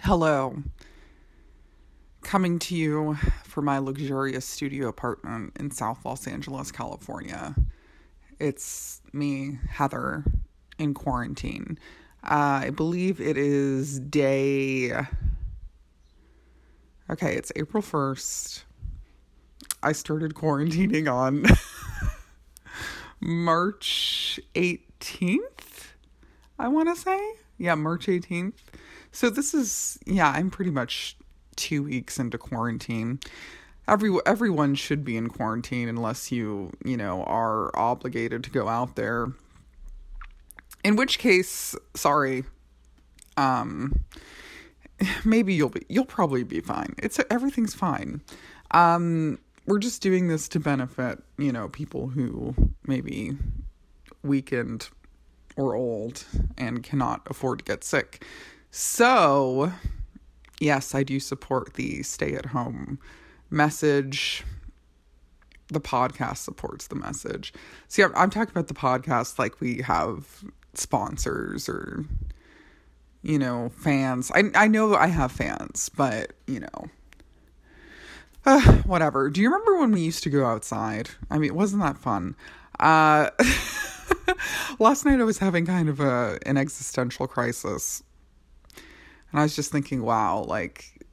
Hello. Coming to you from my luxurious studio apartment in South Los Angeles, California. It's me, Heather, in quarantine. Uh, I believe it is day. Okay, it's April 1st. I started quarantining on March 18th, I want to say. Yeah, March 18th. So this is, yeah, I'm pretty much two weeks into quarantine. Every everyone should be in quarantine unless you, you know, are obligated to go out there. In which case, sorry. Um maybe you'll be you'll probably be fine. It's everything's fine. Um we're just doing this to benefit, you know, people who maybe weakened or old and cannot afford to get sick. So, yes, I do support the stay at home message. The podcast supports the message. See, I'm, I'm talking about the podcast like we have sponsors or, you know, fans. I, I know I have fans, but, you know, uh, whatever. Do you remember when we used to go outside? I mean, wasn't that fun? Uh, last night I was having kind of a an existential crisis and I was just thinking, wow, like,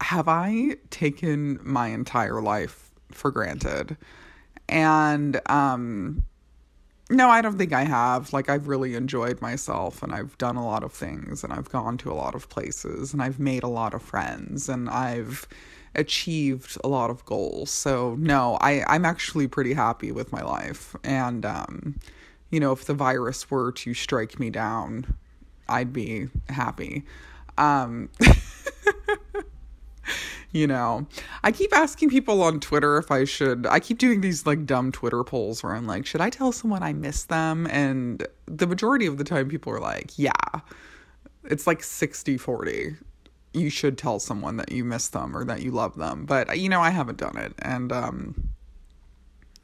have I taken my entire life for granted? And, um, no, I don't think I have. Like, I've really enjoyed myself and I've done a lot of things and I've gone to a lot of places and I've made a lot of friends and I've achieved a lot of goals. So, no, I, I'm actually pretty happy with my life. And, um, you know, if the virus were to strike me down, I'd be happy. Um, you know, I keep asking people on Twitter if I should. I keep doing these like dumb Twitter polls where I'm like, should I tell someone I miss them? And the majority of the time, people are like, yeah. It's like 60 40. You should tell someone that you miss them or that you love them. But, you know, I haven't done it. And, um,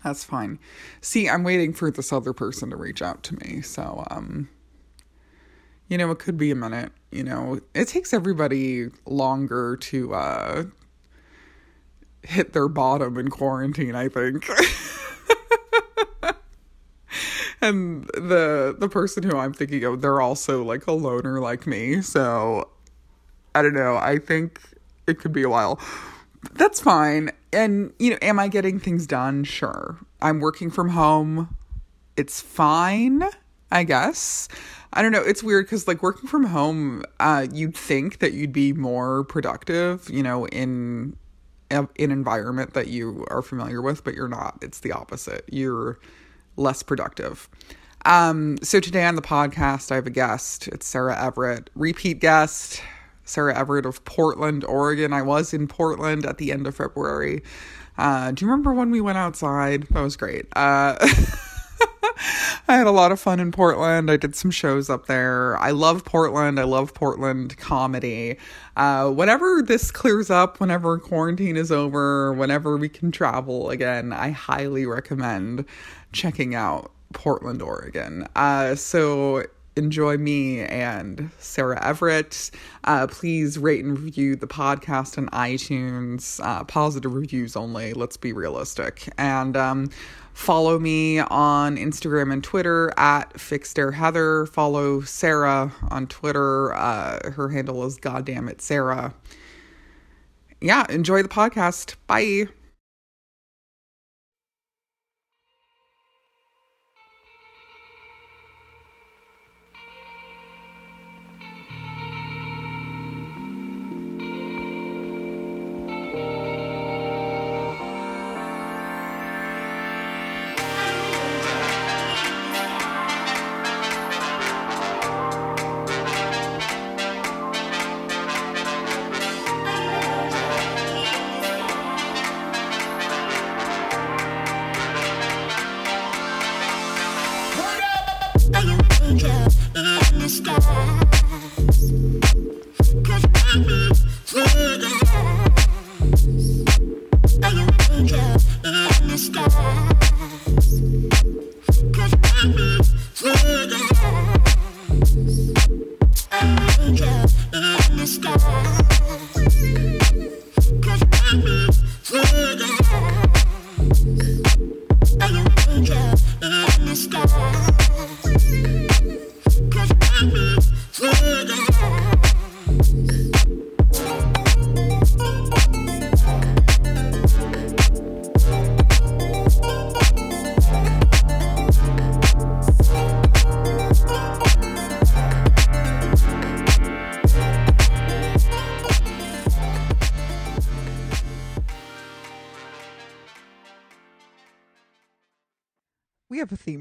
that's fine. See, I'm waiting for this other person to reach out to me. So, um, you know, it could be a minute. You know, it takes everybody longer to uh, hit their bottom in quarantine, I think. and the the person who I'm thinking of, they're also like a loner like me. So I don't know. I think it could be a while. That's fine. And you know, am I getting things done? Sure. I'm working from home. It's fine, I guess. I don't know. It's weird because like working from home, uh, you'd think that you'd be more productive, you know, in an environment that you are familiar with, but you're not. It's the opposite. You're less productive. Um, so today on the podcast, I have a guest. It's Sarah Everett, repeat guest. Sarah Everett of Portland, Oregon. I was in Portland at the end of February. Uh, do you remember when we went outside? That was great. Uh, I had a lot of fun in Portland. I did some shows up there. I love Portland. I love Portland comedy. Uh, whenever this clears up, whenever quarantine is over, whenever we can travel again, I highly recommend checking out Portland, Oregon. Uh, so enjoy me and Sarah Everett. Uh, please rate and review the podcast on iTunes. Uh, positive reviews only. Let's be realistic. And um, follow me on Instagram and Twitter at Fixed Heather. Follow Sarah on Twitter. Uh, her handle is Goddamn It Sarah. Yeah, enjoy the podcast. Bye.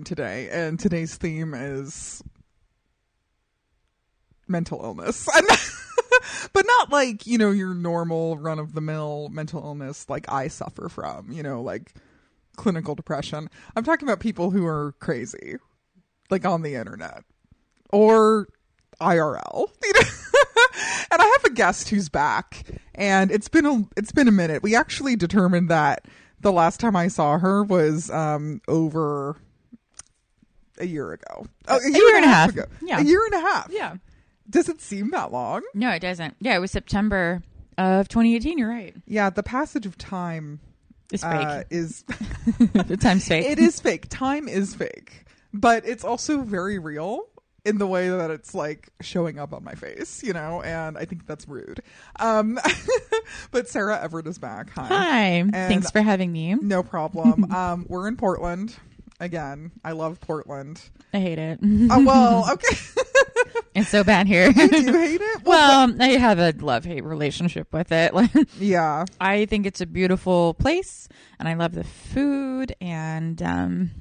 Today, and today's theme is mental illness. but not like, you know, your normal run of the mill mental illness like I suffer from, you know, like clinical depression. I'm talking about people who are crazy, like on the internet or IRL. You know? and I have a guest who's back, and it's been a it's been a minute. We actually determined that the last time I saw her was um over a year ago. Oh, a, year and a half. ago. Yeah. A year and a half. Yeah. Does it seem that long? No, it doesn't. Yeah, it was September of 2018. You're right. Yeah, the passage of time It's fake. uh, is the time's fake. it is fake. Time is fake, but it's also very real in the way that it's like showing up on my face, you know, and I think that's rude. Um, but Sarah Everett is back. Hi. Hi. Thanks for having me. No problem. um, we're in Portland again. I love Portland. I hate it. Oh well, okay. it's so bad here. Do you hate it? well, I have a love hate relationship with it. Yeah. I think it's a beautiful place, and I love the food, and um,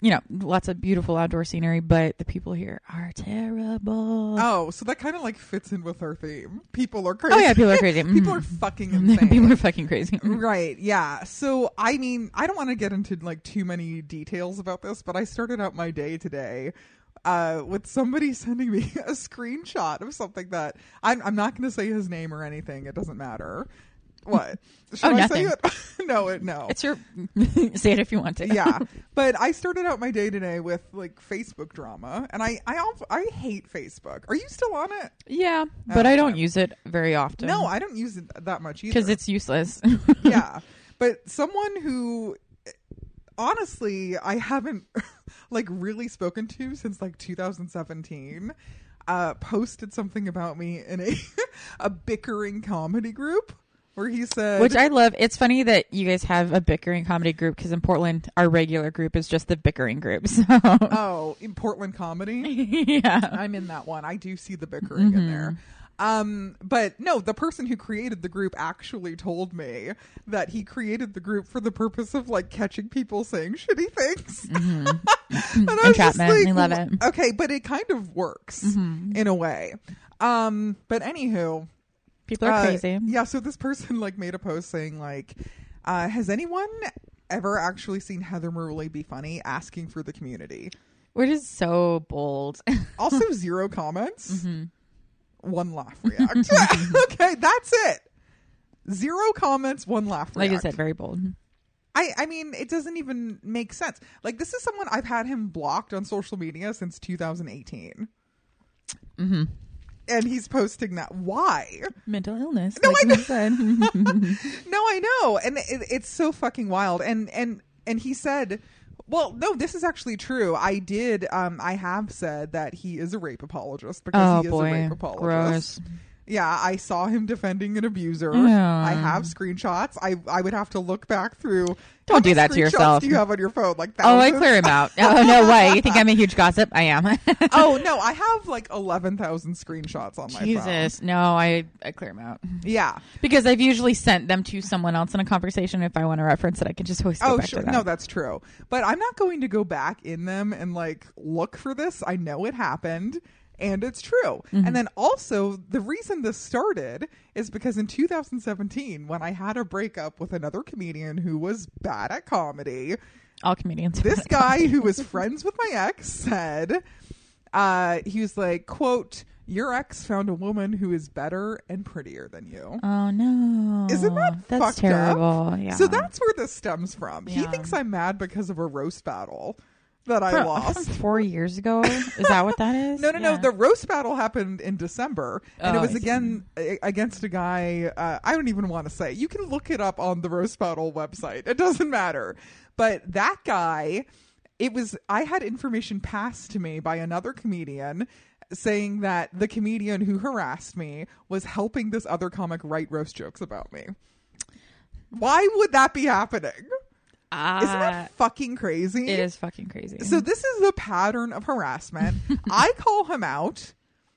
you know, lots of beautiful outdoor scenery. But the people here are terrible. Oh, so that kind of like fits in with our theme. People are crazy. Oh, yeah, people are crazy. people Mhm. are fucking insane. people are fucking crazy. Right, yeah. So, I mean, I don't want to get into like too many details about this, but I started out my day today uh, with somebody sending me a screenshot of something that I'm, I'm not going to say his name or anything. It doesn't matter. What? Should Oh, I say nothing. it? no, it, no. It's your say it if you want to. yeah, but I started out my day today with like Facebook drama, and I I I hate Facebook. Are you still on it? yeah, but Oh, I don't use it very often. No, I don't use it that much either. because it's useless. yeah but someone who honestly i haven't like really spoken to since like 2017 uh posted something about me in a a bickering comedy group where he said Which I love. It's funny that you guys have a bickering comedy group because in Portland, our regular group is just the bickering group. So oh in portland comedy yeah, i'm in that one i do see the bickering in there um but no the person who created the group actually told me that he created the group for the purpose of like catching people saying shitty things And I was just Entrapment. I love it. Okay, but it kind of works in a way. Um, but anywho, people are uh, crazy. Yeah, so this person like made a post saying like, uh, has anyone ever actually seen Heather Maruli be funny? Asking for the community. We're just so bold. Also, zero comments. Mm-hmm. One laugh react. okay, that's it. Zero comments, one laugh like react. I said, very bold. I, I mean, it doesn't even make sense. Like, this is someone I've had him blocked on social media since 2018. hmm And he's posting that. Why? Mental illness. No, like I said. No, I know. And it, it's so fucking wild. And, and, and he said, well, no, this is actually true. I did, um, I have said that he is a rape apologist because oh he is a rape apologist. gross. Yeah, I saw him defending an abuser. Yeah. I have screenshots. I I would have to look back through. Don't do that to yourself. Do you have on your phone? Like Oh, I clear him out. Oh no, way! You think I'm a huge gossip? I am. oh no, I have like eleven thousand screenshots on my phone. Jesus, no, I I clear him out Yeah. because I've usually sent them to someone else in a conversation. If I want to reference it, I can just always go Oh back sure. to that. No, that's true. But I'm not going to go back in them and like look for this. I know it happened. And it's true. Mm-hmm. And then also, the reason this started is because in 2017, when I had a breakup with another comedian who was bad at comedy, All comedians. this guy who was friends with my ex said uh he was like quote your ex found a woman who is better and prettier than you Oh no! Isn't that that's fucked terrible? up? Yeah. so that's where this stems from he thinks i'm mad because of a roast battle that i lost four years ago. Is that what that is? no, no, no. The roast battle happened in December, and it Oh, was I again a- against a guy. Uh, I don't even want to say. You can look it up on the roast battle website. It doesn't matter. But that guy, it was. I had information passed to me by another comedian saying that the comedian who harassed me was helping this other comic write roast jokes about me. Why would that be happening? Ah, Isn't that fucking crazy? it is fucking crazy. So this is the pattern of harassment. I call him out.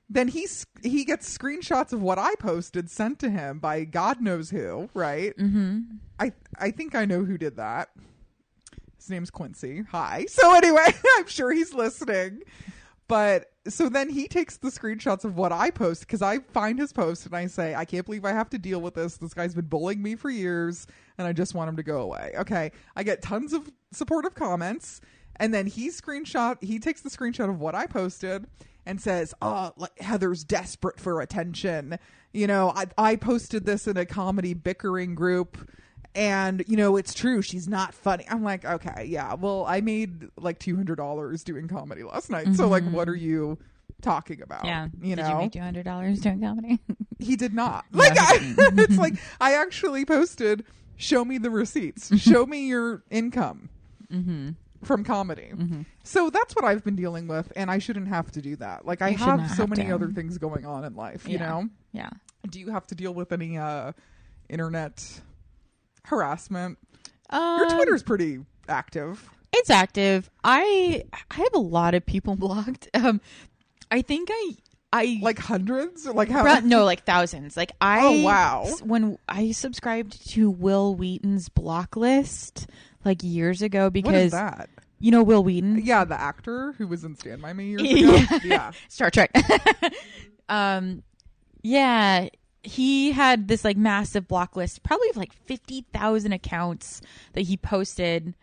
Then he's he gets screenshots of what I posted sent to him by God knows who, right? mm-hmm. I I think I know who did that. His name's Quincy. Hi. So anyway, I'm sure he's listening. But so then he takes the screenshots of what I post because I find his post and I say, I can't believe I have to deal with this. This guy's been bullying me for years and I just want him to go away. Okay. I get tons of supportive comments. And then he screenshot, he takes the screenshot of what I posted and says, "Oh, like Heather's desperate for attention." You know, I I posted this in a comedy bickering group and you know it's true she's not funny. I'm like okay yeah well i made like $200 doing comedy last night so like what are mm-hmm. you talking about Yeah. you Did know? you make two hundred dollars doing comedy? he did not. Like I, it's like i actually posted show me the receipts mm-hmm. show me your income mm-hmm. from comedy. So that's what i've been dealing with and i shouldn't have to do that. Like i You have so have many to. other things going on in life you know? Yeah. do you have to deal with any uh internet harassment Um, your twitter's pretty active It's active. I I have a lot of people blocked. Um, I think I I like hundreds like how Ra- no, like thousands. Like I Oh, wow. When I subscribed to Wil Wheaton's block list like years ago because that you know Wil Wheaton, yeah the actor who was in stand by me years ago Yeah. yeah Star Trek. um, yeah, he had this like massive block list, probably of like fifty thousand accounts that he posted,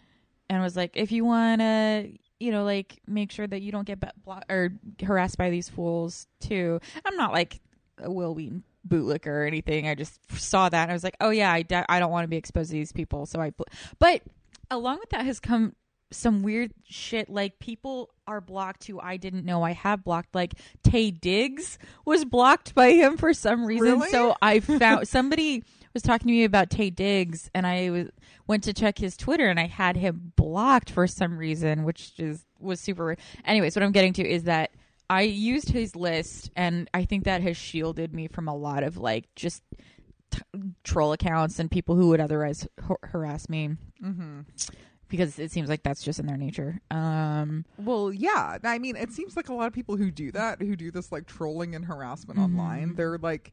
and was like, if you want to, you know, like make sure that you don't get blo- or harassed by these fools too. I'm not like a Wil Wheaton bootlicker or anything. I just saw that and I was like, oh yeah, I, de- I don't want to be exposed to these people. So I, bl- but along with that has come some weird shit. Like people are blocked who I didn't know I have blocked. Like Taye Diggs was blocked by him for some reason. Really? So I found somebody was talking to me about Taye Diggs, and I was, went to check his Twitter, and I had him blocked for some reason, which is was super. weird. Anyways, what I'm getting to is that. I used his list, and I think that has shielded me from a lot of like just t- troll accounts and people who would otherwise har- harass me hmm because it seems like that's just in their nature. Um, well yeah i mean it seems like a lot of people who do that who do this like trolling and harassment Mm-hmm. online they're like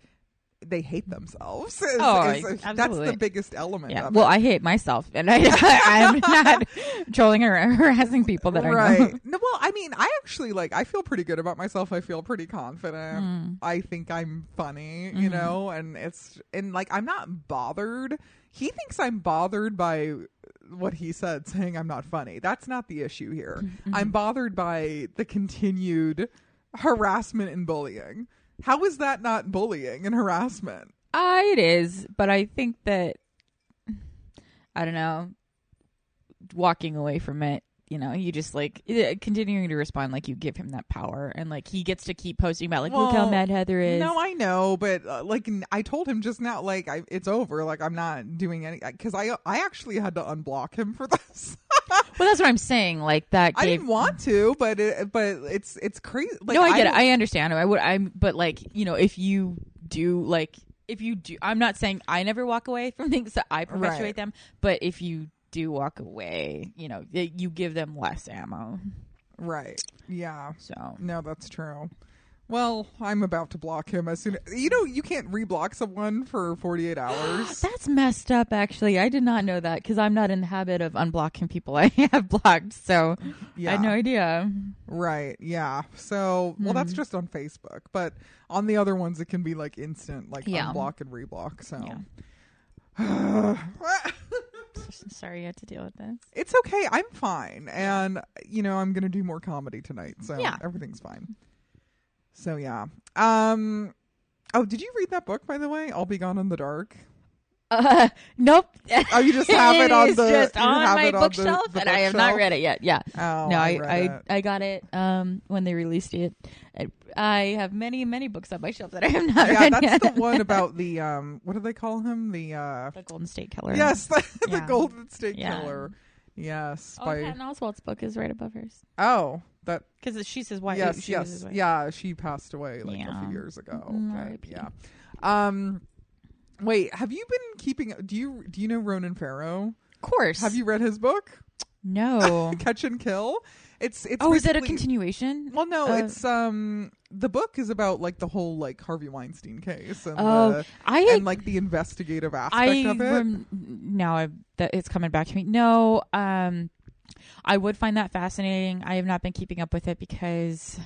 they hate themselves Oh, is- that's the biggest element yeah. Well. I hate myself, and I, I'm not trolling or harassing people that I know. no well i mean i actually like i feel pretty good about myself i feel pretty confident Mm. i think i'm funny Mm-hmm. you know and it's and like i'm not bothered he thinks i'm bothered by what he said saying i'm not funny that's not the issue here Mm-hmm. i'm bothered by the continued harassment and bullying how is that not bullying and harassment Uh, it is, but I think that I don't know. Walking away from it, you know, you just like eh, continuing to respond like you give him that power, and like he gets to keep posting about like look how mad Heather is. No, I know, but uh, like I told him just now, like I, it's over. Like I'm not doing any because I I actually had to unblock him for this. well, that's what I'm saying. Like that. I didn't want to, but it, but it's it's crazy. Like, no, I get it. I understand. I would. I'm, but like you know, if you do like, if you do, I'm not saying I never walk away from things that I perpetuate Right. them, but if you do walk away, you know, you give them less ammo. right. Yeah. So No, that's true. Well, I'm about to block him as soon. You know, you can't reblock someone for 48 hours. That's messed up, actually. I did not know that because I'm not in the habit of unblocking people I have blocked. So I had no idea. Right. Yeah. So, well, that's Hmm. just on Facebook, but on the other ones, it can be like instant, like Yeah. unblock and reblock. So, Sorry you had to deal with this. it's okay. I'm fine, and you know, I'm gonna do more comedy tonight, so Yeah. everything's fine. So yeah. Um. Oh, did you read that book by the way? I'll be gone in the dark. Uh, nope. Oh, you just have it on the- just on my it on the- bookshelf, the and I have not read it yet. Yeah. Oh, no, I I I. I got it um when they released it. I, I have many many books on my shelf that I have not yeah, read that's yet. the one about the um. What do they call him? The uh. the Golden State Killer. Yes, the, the Golden State Yeah. Killer. Yes. Oh, by Patton Oswalt's book is right above hers oh that because she says why. yes, she yes, yeah. She passed away like a few years ago. Mm, but, yeah. Um. Wait, have you been keeping? Do you do you know Ronan Farrow? Of course. Have you read his book No. Catch and Kill? It's it's oh, is that a continuation? Well, no, Uh, it's um the book is about like the whole like Harvey Weinstein case and Oh, the, I and like the investigative aspect I of it. rem- now that it's coming back to me. No, um, I would find that fascinating. I have not been keeping up with it because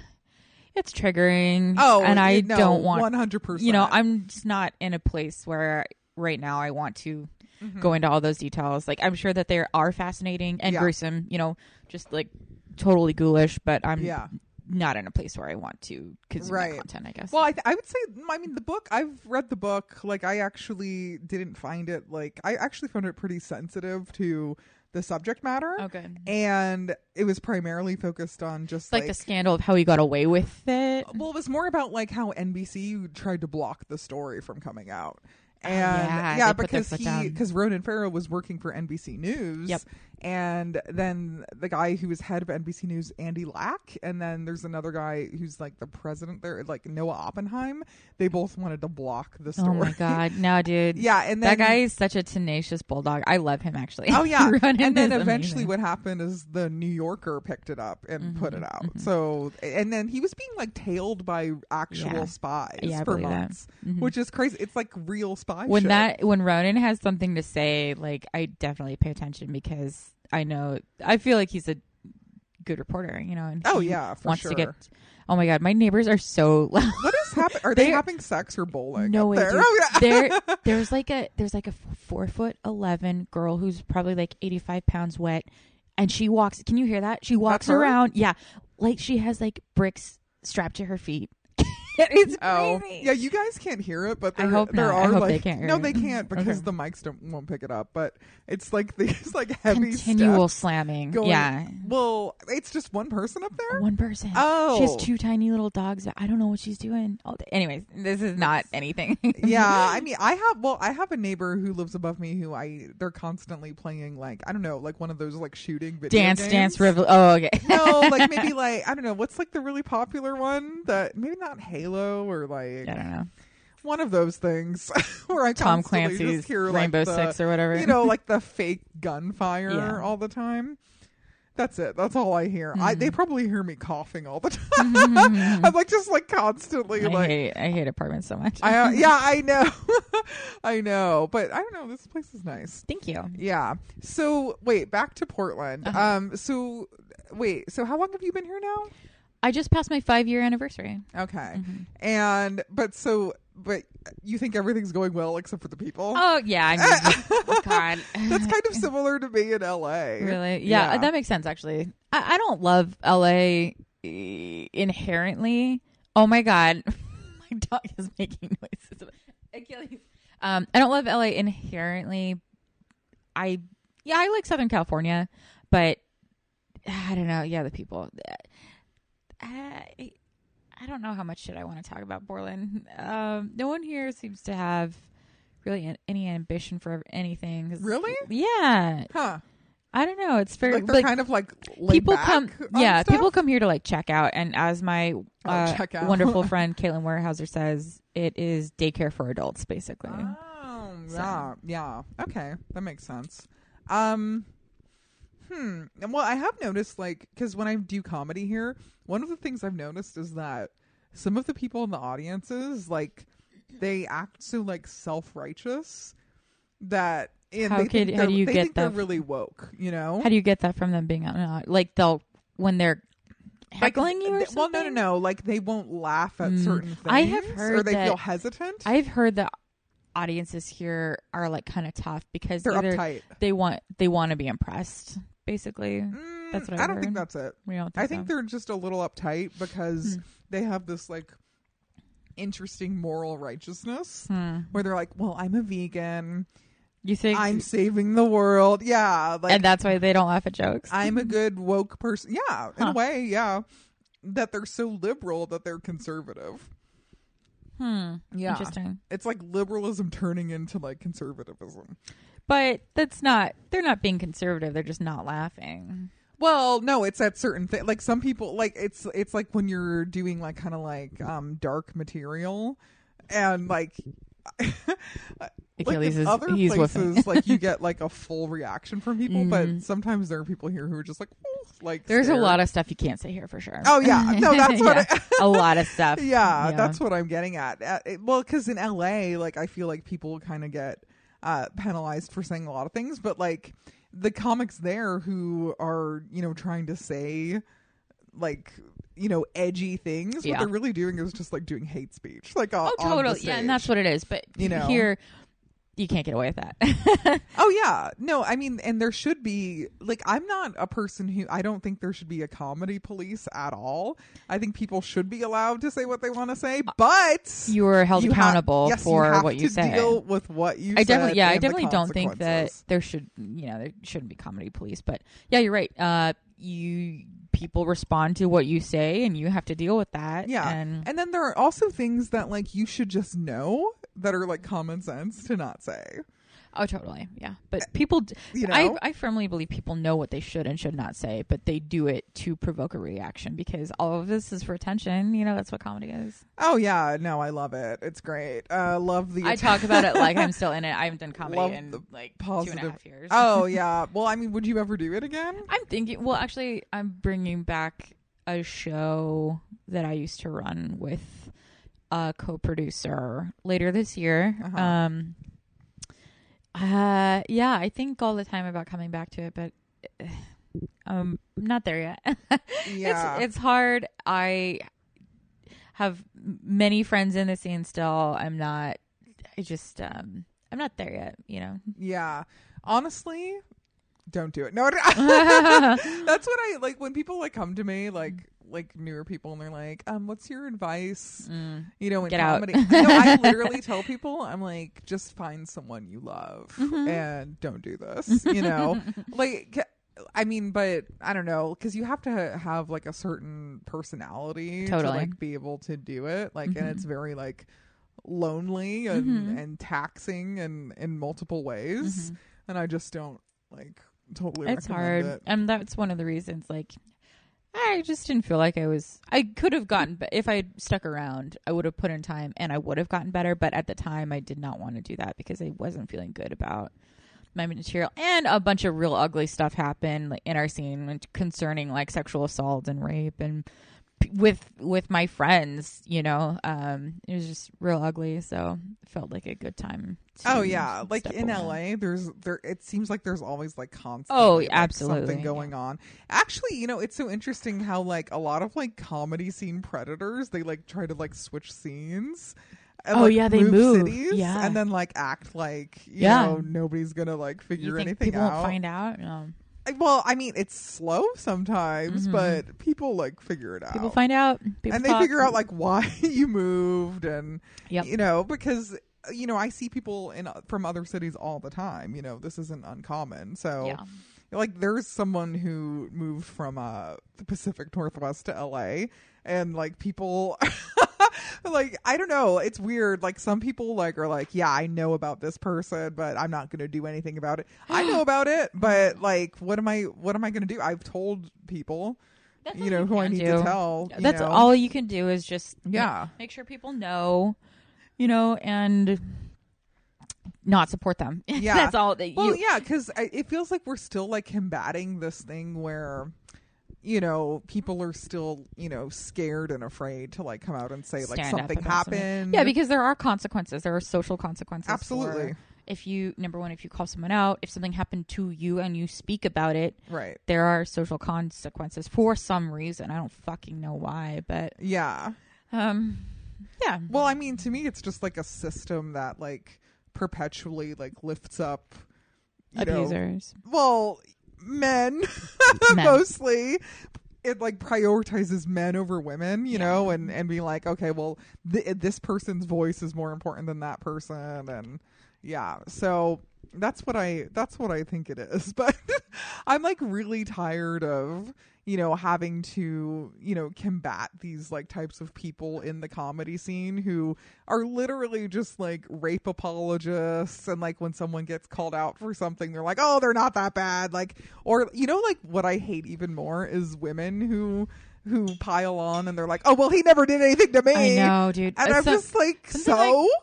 it's triggering. Oh, and I no, don't want 100%. You know, I'm just not in a place where right now I want to mm-hmm. go into all those details. Like I'm sure that they are fascinating and Yeah. gruesome. You know, just like totally ghoulish, but I'm Yeah. not in a place where I want to consume Right. content. I guess. Well, I, th- I would say, I mean, the book, I've read the book. Like, I actually didn't find it, like, I actually found it pretty sensitive to the subject matter. Oh, good. And it was primarily focused on just like, like, the scandal of how he got away with it. well, it was more about like how NBC tried to block the story from coming out. And Oh, yeah, yeah, their because he because Ronan Farrow was working for NBC News. Yep. And then the guy who was head of NBC News, Andy Lack, and then there's another guy who's like the president there, like Noah Oppenheim. They both wanted to block the story. Oh my god, no, dude. Yeah, and then, that guy is such a tenacious bulldog. I love him actually. Oh yeah, and then eventually amazing. what happened is the New Yorker picked it up and Mm-hmm, put it out. So and then he was being like tailed by actual Yeah. spies Yeah, for months, Mhm. which is crazy. It's like real spy. when shit. that when Ronan has something to say, like I definitely pay attention because I know I feel like he's a good reporter, you know. And Oh, yeah, for wants sure. to get. Oh my god, my neighbors are so loud. what is happening? Are they having sex or bowling? No way, there? Oh, yeah. there, there's like a there's like a four foot eleven girl who's probably like eighty five pounds wet, and she walks. Can you hear that? She walks her? around. Yeah, like she has like bricks strapped to her feet. it's Oh, crazy. yeah. You guys can't hear it, but I there, hope there not. I are hope like they can't hear no, it. they can't because Okay. the mics don't won't pick it up. But it's like these like heavy Continual steps slamming. going. yeah. Well, it's just one person up there. One person. Oh. She has oh. two tiny little dogs. I don't know what she's doing. all day. Anyways, this is not anything. yeah, I mean, I have well, I have a neighbor who lives above me who I they're constantly playing like I don't know, like one of those like shooting video Dance, games. dance, revol. Oh, okay. no, like maybe like I don't know, what's like the really popular one that maybe not Halo or like I don't know. one of those things where I Tom constantly Clancy's hear Rainbow like the, Six or whatever. You know, like the fake gunfire Yeah. all the time. That's it. That's all I hear. I Mm-hmm. they probably hear me coughing all the time. I'm like just like constantly I like hate I hate apartments so much. I uh, yeah, I know. I know. But I don't know, this place is nice. Thank you. Yeah. So wait, back to Portland. Uh-huh. Um so wait, so how long have you been here now? I just passed my five year anniversary. Okay. Mm-hmm. And but so but you think everything's going well except for the people? Oh yeah, I mean, God, That's kind of similar to me in LA. really. Yeah, that makes sense. Actually, I, I don't love LA inherently. Oh my God, my dog is making noises. Achilles. Um, I don't love LA inherently. I yeah, I like Southern California, but I don't know. Yeah, the people. I I don't know how much shit I want to talk about Portland. Um, no one here seems to have really an- any ambition for anything. Really? Yeah. Huh. I don't know. It's very Like they're like, kind of like people come. Yeah, stuff? people come here to like check out, and as my uh, check out. wonderful friend Caitlin Warehouser says, it is daycare for adults, basically. Oh, yeah, yeah. Okay, that makes sense. Um, hmm. Well, I have noticed, like, because when I do comedy here, one of the things I've noticed is that some of the people in the audiences, like, they act so like self righteous that and How they could- think how they're- do you they get think they're that- really woke, you know? How do you get that from them being out? and out? Like they'll when they're Like, heckling you or th- well, no, no, no. Like they won't laugh at Mm. certain things. I have or heard they that- feel hesitant. I've heard that audiences here are like kind of tough because They're uptight. they want they want to be impressed. Basically, Mm, That's what I I've don't think that's it. we don't. I Think think so. they're just a little uptight because Hmm. they have this like interesting moral righteousness Hmm. where they're like, "Well, I'm a vegan. You think, I'm saving the world." Yeah, like and that's why they don't laugh at jokes. I'm a good woke person. Yeah, in a way, yeah. That they're so liberal that they're conservative. hmm. Yeah. Interesting. It's like liberalism turning into like conservatism. But that's not. They're not being conservative. They're just not laughing. Well, no, it's at certain thing. Like some people, like it's it's like when you're doing like kind of like um dark material, and like. like Achilles in is- other he's places, woofing. like you get like a full reaction from people, Mhm. but sometimes there are people here who are just like, like There's a lot of stuff you can't say here for sure. Oh yeah, no, that's what. Yeah, a lot of stuff. yeah, that's what I'm getting at. Uh, it- well, because in LA, like I feel like people kind of get uh, penalized for saying a lot of things, but like the comics there who are you know trying to say like you know edgy things Yeah. what they're really doing is just like doing hate speech like uh, Oh, totally. Yeah, and that's what it is. But You know? here, you can't get away with that. oh yeah no i mean and there should be like i'm not a person who i don't think there should be a comedy police at all i think people should be allowed to say what they want to say but you are held you ha- accountable yes, for you have what you to say. deal with what you I definitely, yeah, I definitely don't think that there should, you know, there shouldn't be comedy police. But yeah, you're right. Uh, you people respond to what you say, and you have to deal with that. Yeah. and And then there are also things that like you should just know that are like common sense to not say. oh, totally, yeah. But people, You know? I, I firmly believe people know what they should and should not say, but they do it to provoke a reaction because all of this is for attention. You know, that's what comedy is. Oh yeah, no, I love it. It's great. Uh love the I talk about it like I'm still in it. I haven't done comedy Love in like two and a positive- half years. Oh yeah. Well, I mean, would you ever do it again? I'm thinking. Well, actually, I'm bringing back a show that I used to run with a co-producer later this year. Uh-huh. Um, uh, yeah, I think all the time about coming back to it, but uh, um, I'm not there yet. Yeah. it's it's hard. I have many friends in the scene still. I'm not. I just um, I'm not there yet. You know. Yeah. Honestly, don't do it. No, that's what I like when people like come to me like like newer people and they're like, um, what's your advice? You know, in Mm. Get out. comedy. no, I literally tell people, I'm like, just find someone you love Mm-hmm. and don't do this. You know, like. I mean, but I don't know because you have to have like a certain personality to like be able to do it. Like, and Mm-hmm. it's very like lonely and and taxing and in multiple ways. And I just don't like totally. Mm-hmm. it's hard It. and that's one of the reasons like i just didn't feel like i was i could have gotten but if i had stuck around i would have put in time and i would have gotten better but at the time i did not want to do that because i wasn't feeling good about my material. And a bunch of real ugly stuff happened in our scene concerning like sexual assault and rape and with with my friends you know um it was just real ugly so it felt like a good time to Oh yeah, like in away. LA, there's there. It seems like there's always like constant. Oh, like, absolutely, something going on. Actually, you know, it's so interesting how like a lot of like comedy scene predators, they like try to like switch scenes. And, Oh, like, yeah, they move. cities, Yeah. and then like act like you Yeah. know nobody's gonna like you figure think anything people out. won't find out no. Well, I mean, it's slow sometimes, but people like figure it out. Mm-hmm. People find out. People and they talk. figure out like why you moved and Yep. you know because you know I see people in from other cities all the time. You know, this isn't uncommon. So Yeah. like there's someone who moved from uh the Pacific Northwest to LA and like people like I don't know, it's weird. Like some people like are like, yeah, I know about this person, but I'm not going to do anything about it. I know about it, but like what am I what am I going to do? I've told people That's you know you who I need do. to tell. That's know. all you can do is just Yeah. make, make sure people know, you know, and not support them. Yeah. that's all that Well, you. yeah, because it feels like we're still like combating this thing where, you know, people are still, you know, scared and afraid to like come out and say like stand up something about something. happened. Yeah, because there are consequences. There are social consequences. Absolutely. for If you number one, if you call someone out, if something happened to you and you speak about it, right. there are social consequences for some reason. I don't fucking know why, but Yeah. um, yeah. Well, I mean, to me, it's just like a system that like perpetually like lifts up you know, Abusers. well, men, Men. mostly. It like prioritizes men over women, you know, and and be like, okay, well, th- this person's voice is more important than that person, and yeah, so that's what I that's what I think it is. But I'm like really tired of you know having to you know combat these like types of people in the comedy scene who are literally just like rape apologists. And like when someone gets called out for something they're like oh they're not that bad. Like or you know like what I hate even more is women who who pile on and they're like oh well he never did anything to me. I know, dude. and Uh, I'm so- just like so?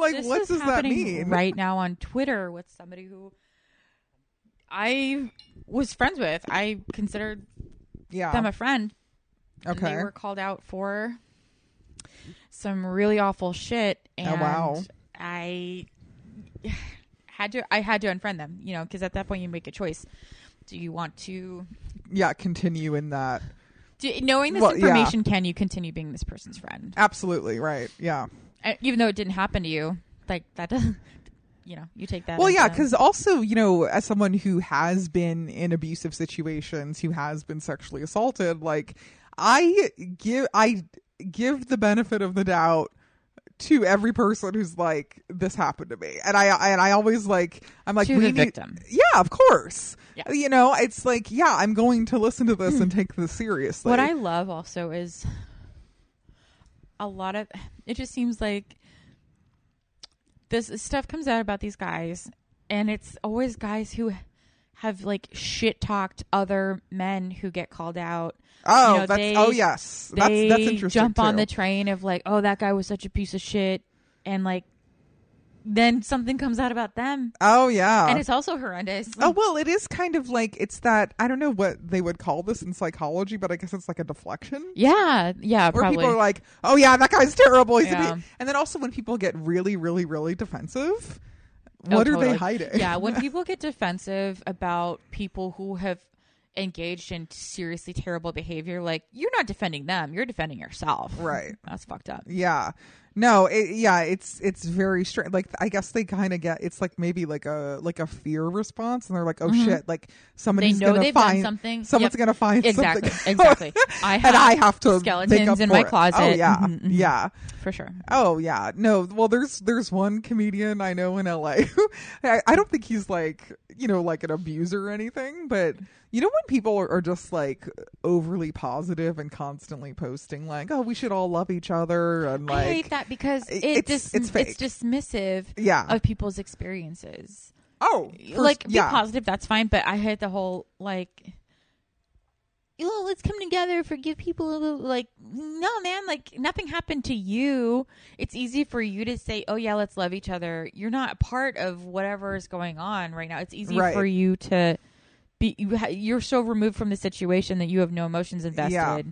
Like, this what does that mean? right now on Twitter with somebody who I was friends with. I considered yeah them a friend. and okay They were called out for some really awful shit. And Oh, wow. I had to I had to unfriend them, you know, because at that point you make a choice. Do you want to Yeah, continue in that. do, knowing this Well, yeah. information can you continue being this person's friend? Absolutely, right. Yeah. Even though it didn't happen to you. Like that doesn't you know, you take that Well, yeah, because also, you know, as someone who has been in abusive situations, who has been sexually assaulted, like I give I give the benefit of the doubt to every person who's like this happened to me, and I and I always like I'm like To we the need- victim. Yeah, of course. Yeah. You know, it's like yeah, I'm going to listen to this and take this seriously. What I love also is a lot of it just seems like this stuff comes out about these guys and it's always guys who have like shit talked other men who get called out. oh, you know, that's they- oh yes, that's they that's interesting. jump on the train of like, oh, that guy was such a piece of shit, and like, then something comes out about them, oh yeah, and it's also horrendous. Oh well, it is kind of like it's that I don't know what they would call this in psychology, but I guess it's like a deflection. yeah, yeah, Where probably. people are like, "Oh yeah, that guy's terrible." He's Yeah. be-" And then also when people get really, really, really defensive, Oh, what are they hiding? Yeah, when people get defensive about people who have engaged in seriously terrible behavior, like you're not defending them, you're defending yourself. Right. That's fucked up. Yeah. No, it, yeah, it's it's very strange. Like I guess they kind of get it's like maybe like a like a fear response, and they're like, "Oh shit!" Like somebody's Mm-hmm. know gonna find something. Someone's Yep. gonna find Exactly, something. exactly. I and I have to skeletons in my it. closet. Oh yeah, Mhm, mhm. yeah. For sure. Oh yeah, no. Well, there's there's one comedian I know in LA. Who, I, I don't think he's like you know like an abuser or anything, but you know when people are, are just like overly positive and constantly posting like, oh, we should all love each other and like, I hate that because it- it it's- dis- it's it's dismissive yeah, of people's experiences. oh, first- like be yeah, positive, that's fine, but I hate the whole like oh, let's come together, forgive people. Like, no, man, like nothing happened to you. It's easy for you to say, oh, yeah, let's love each other. You're not a part of whatever is going on right now. It's easy Right. for you to be, you ha- you're so removed from the situation that you have no emotions invested. Yeah.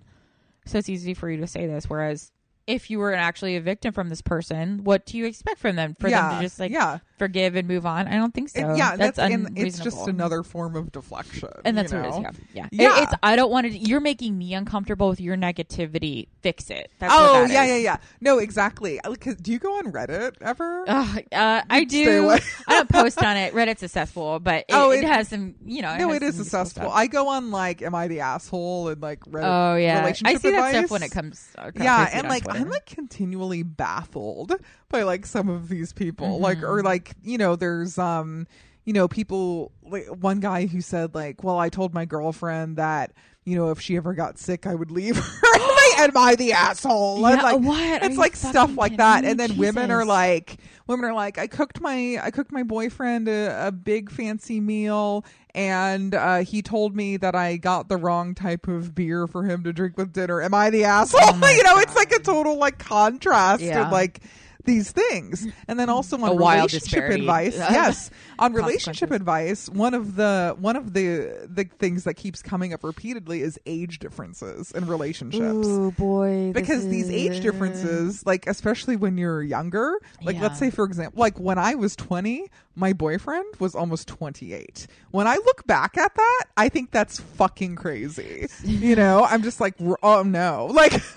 So it's easy for you to say this. Whereas if you were actually a victim from this person, what do you expect from them? For yeah, them to just like yeah, forgive and move on? I don't think so. And- yeah. that's, That's, and it's just another form of deflection, And that's what it is. Yeah, yeah. Yeah. It- it's I don't want to. You're making me uncomfortable with your negativity. Fix it. That's oh what yeah, is. yeah, yeah. No, exactly. Uh, do you go on Reddit ever? Ugh, uh, I do. I don't post on it. Reddit's a cesspool, but it, Oh, it, it- has some. You know, no, it is some a cesspool. stuff. I go on like, am I the asshole and like Reddit Oh yeah, relationship I see that advice. stuff when it comes. uh, yeah, it and like Twitter. I'm like continually baffled by like some of these people, like Mm-hmm. or like you know, there's um, you know, people like one guy who said like, well, I told my girlfriend that you know if she ever got sick, I would leave her. and like, am I the asshole? Yeah, like, what? It's like stuff like that, me? and then women are like, women are like, I cooked my I cooked my boyfriend a, a big fancy meal. And uh, he told me that I got the wrong type of beer for him to drink with dinner. Am I the asshole? Oh you know, it's like a total like contrast Yeah. like these things. And then also on relationship advice, yes, on relationship advice, one of the one of the the things that keeps coming up repeatedly is age differences in relationships. Ooh boy, Because these age differences, like especially when you're younger, like let's say for example, like when I was 20, my boyfriend was almost 28. When I look back at that, I think that's fucking crazy. You know, I'm just like, oh no, like,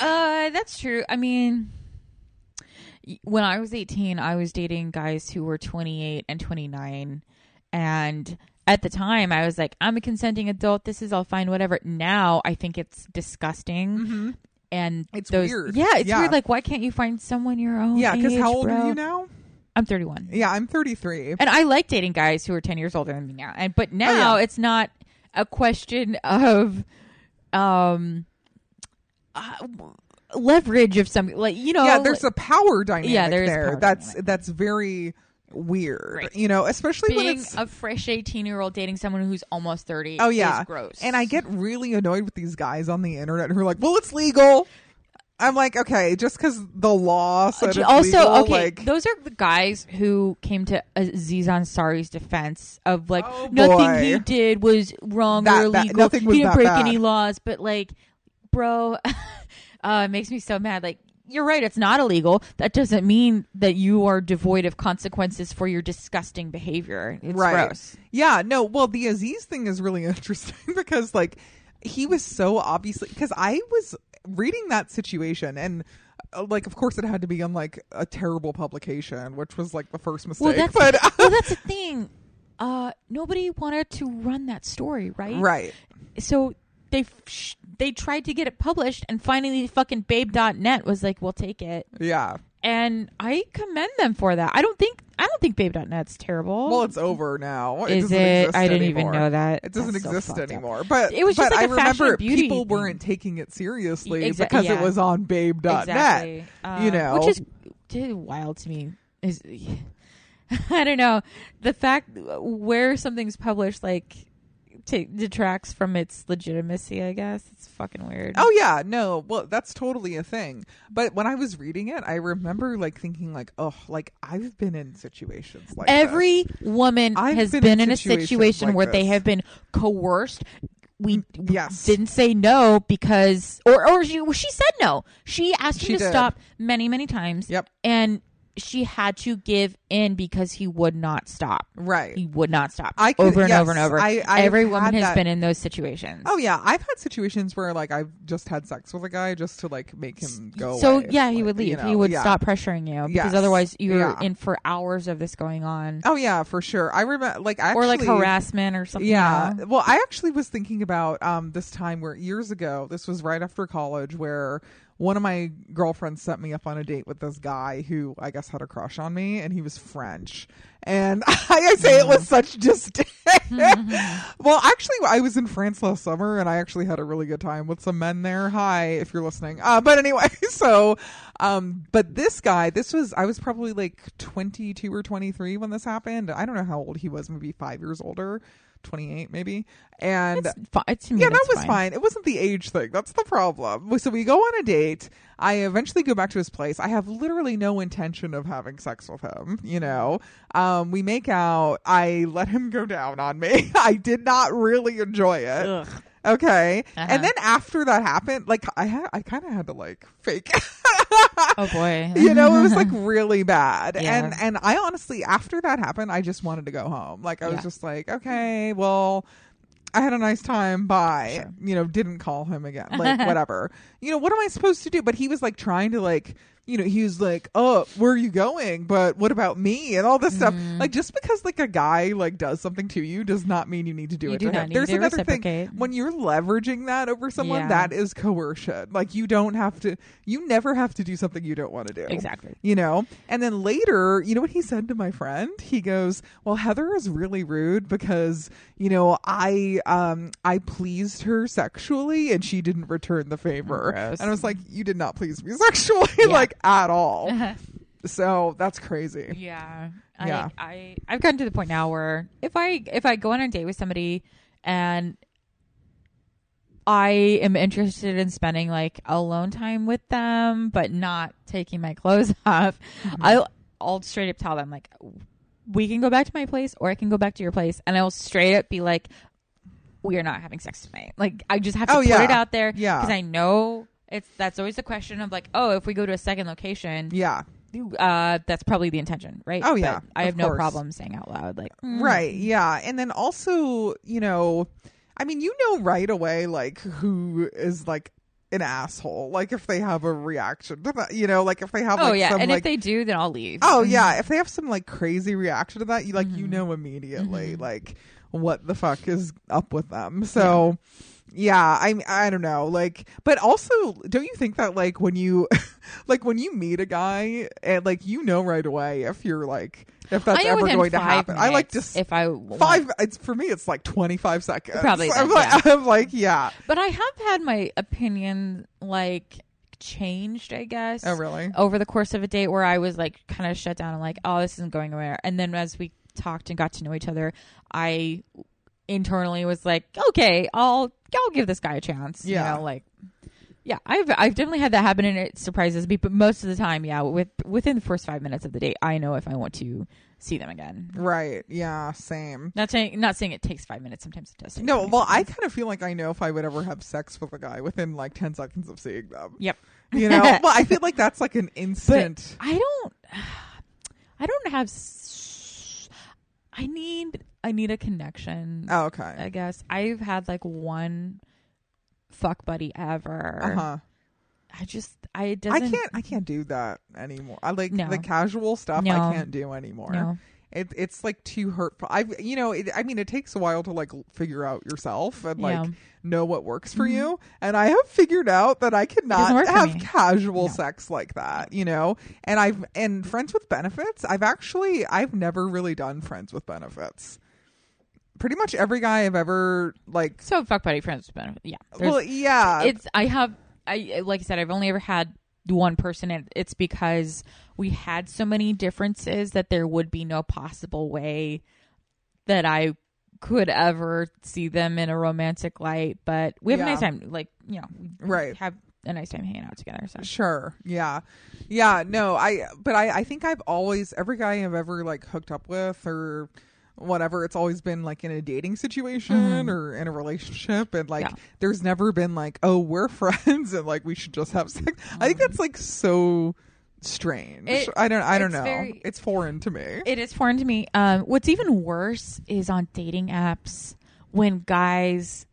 Uh, that's true. I mean, when I was 18, I was dating guys who were 28 and 29. And at the time, I was like, I'm a consenting adult. This is all fine, whatever. Now, I think it's disgusting. And Mm-hmm. It's those, weird. Yeah, it's Yeah. weird. Like, why can't you find someone your own? yeah. Because how old bro? are you now? I'm 31. Yeah, I'm 33. And I like dating guys who are 10 years older than me now. And but now Oh, yeah. it's not a question of um uh, leverage of some like you know yeah, there's a power dynamic Yeah, there there. power that's dynamic. that's very weird. Right. You know, especially when being it's a fresh 18 year old dating someone who's almost 30 Oh yeah, is gross. And I get really annoyed with these guys on the internet who are like, "Well, it's legal." I'm like, okay, just because the law said it's also legal, okay like, those are the guys who came to Aziz Ansari's defense of like Oh, nothing boy. he did was wrong That or illegal nothing was he didn't that break bad. any laws but like bro uh it makes me so mad like you're right. It's not illegal. That doesn't mean that you are devoid of consequences for your disgusting behavior. It's right. gross. Yeah, no, well, the Aziz thing is really interesting because, like, he was so obviously because I was reading that situation and. uh, Like, of course, it had to be on like a terrible publication, which was like the first mistake. Well, that's but well, that's the thing. Uh, nobody wanted to run that story, right? right, So they sh- they tried to get it published, and finally, fucking Babe.net was like, "We'll take it," yeah. and I commend them for that. I don't think I don't think Babe.net's terrible. Well, it's over now. Is doesn't it? I didn't even know that. It doesn't That's so exist up. anymore. But It was just but like I a fashion remember beauty people thing. weren't taking it seriously Exa- because it was on Babe.net. exactly. you Uh, know. which is wild to me. Is I don't know the fact where something's published like detracts from its legitimacy. I guess it's fucking weird. Oh yeah, no. Well, that's totally a thing. But when I was reading it, I remember like thinking like, "Oh, like I've been in situations like Every this. woman I've has been in in a situation like where they have been coerced. We mm, Yes. didn't say no because, or or she she said no. She asked She him to did. stop many many times. Yep. and she had to give in because he would not stop. Right. He would not stop. I could- over and yes, over and over. I- I've Every woman has that- been in those situations. Oh yeah, I've had situations where like I've just had sex with a guy just to like make him go so away. yeah, he Like, would leave. you know, he would yeah. stop pressuring you because Yes. otherwise you're Yeah. in for hours of this going on, Oh yeah, for sure. I remember like I or like harassment or something. Yeah. know? Well, I actually was thinking about um this time where years ago, this was right after college where one of my girlfriends set me up on a date with this guy who I guess had a crush on me and he was French. And I, I say it with such disdain. well, actually, I was in France last summer and I actually had a really good time with some men there. Hi, if you're listening. Uh, but anyway, so, um, but this guy, this was, I was probably like 22 or 23 when this happened. I don't know how old he was, maybe five years older. 28 maybe and It's fi- me, yeah, that was fine. fine. It wasn't the age thing. That's the problem. So we go on a date. I eventually go back to his place. I have literally no intention of having sex with him. You know, um, we make out. I let him go down on me. I did not really enjoy it. Ugh. Okay, Uh-huh. and then after that happened, like I had, I kind of had to like fake. Oh boy. you know, it was like really bad. Yeah. And and I honestly, after that happened, I just wanted to go home. Like I was just like, okay, well, I had a nice time. Bye. Sure. You know, didn't call him again. Like whatever. You know, what am I supposed to do? But he was like trying to like. You know, he was like, "Oh, where are you going?" But what about me and all this stuff? Mm-hmm. Like, just because like a guy like does something to you does not mean you need to do You it do to him. There's another thing when you're leveraging that over someone, Yeah. that is coercion. Like, you don't have to. You never have to do something you don't want to do Exactly. you know and then later you know what he said to my friend he goes well heather is really rude because you know i um i pleased her sexually and she didn't return the favor Gross. and i was like you did not please me sexually like at all so that's crazy Yeah. Yeah. I, I I've gotten to the point now where if I if I go on a date with somebody and I am interested in spending like alone time with them, but not taking my clothes off, Mm-hmm. I'll I'll straight up tell them like we can go back to my place or I can go back to your place and I will straight up be like we are not having sex tonight. Like I just have to Oh, put yeah. it out there Yeah. because I know it's that's always the question of like oh if we go to a second location yeah uh, that's probably the intention, right? Oh, yeah, But I have no problem saying out loud, like, mm, Right. Yeah. And then also, you know, I mean, you know right away, like, who is like an asshole. Like, if they have a reaction to that, you know, like if they have, Oh like, yeah, some, and like, if they do, then I'll leave. oh, yeah, if they have some like crazy reaction to that, you like, you Mhm. know immediately, Mhm. like, what the fuck is up with them. So, yeah, Yeah i I don't know, like, but also, don't you think that like when you, like when you meet a guy and like you know right away if you're like if that's ever going to happen. I like just if I want- five it's for me it's like 25 seconds Probably I'm then, like, I'm like yeah but I have had my opinion like changed, I guess. oh really Over the course of a date, where I was like kind of shut down and like, oh, this isn't going anywhere, and then as we talked and got to know each other, I internally was like, okay, I'll I'll give this guy a chance. Yeah. You know, like. Yeah, I've I've definitely had that happen, and it surprises me. But most of the time, yeah, with within the first five minutes of the date, I know if I want to see them again. right yeah same Not saying not saying it takes five minutes. Sometimes it does. No 20 well I kind of feel like I know if I would ever have sex with a guy within like 10 seconds of seeing them Yep. You know, well, I feel like that's like an but instant. I don't. I don't have. I need. I need a connection. oh, okay. I guess I've had like one fuck buddy ever. Uh huh. I just. I it I doesn't. can't. I can't do that anymore. I like No. the casual stuff. No. I can't do anymore. No. It, it's like too hurtful. I, you know, it, I mean, it takes a while to like l- figure out yourself and like Yeah. know what works for Mhm. you. And I have figured out that I cannot work for have me. casual No. sex like that. You know, and I've and friends with benefits. I've actually I've never really done friends with benefits. Pretty much every guy I've ever like. So fuck buddy friends with. Yeah. There's- Well, yeah, it's I have I like I said I've only ever had one person and it's because we had so many differences that there would be no possible way that I could ever see them in a romantic light but we have a nice time like you know Right. have a nice time hanging out together so Sure. Yeah. Yeah. No, I, but I, I think I've always, every guy I've ever like hooked up with or whatever, it's always been like in a dating situation Mhm. or in a relationship. And like, Yeah. there's never been like, oh, we're friends and like we should just have sex. I think that's like so strange. It- I don't, I don't know. very- it's foreign to me. It is foreign to me. Um, what's even worse is on dating apps when guys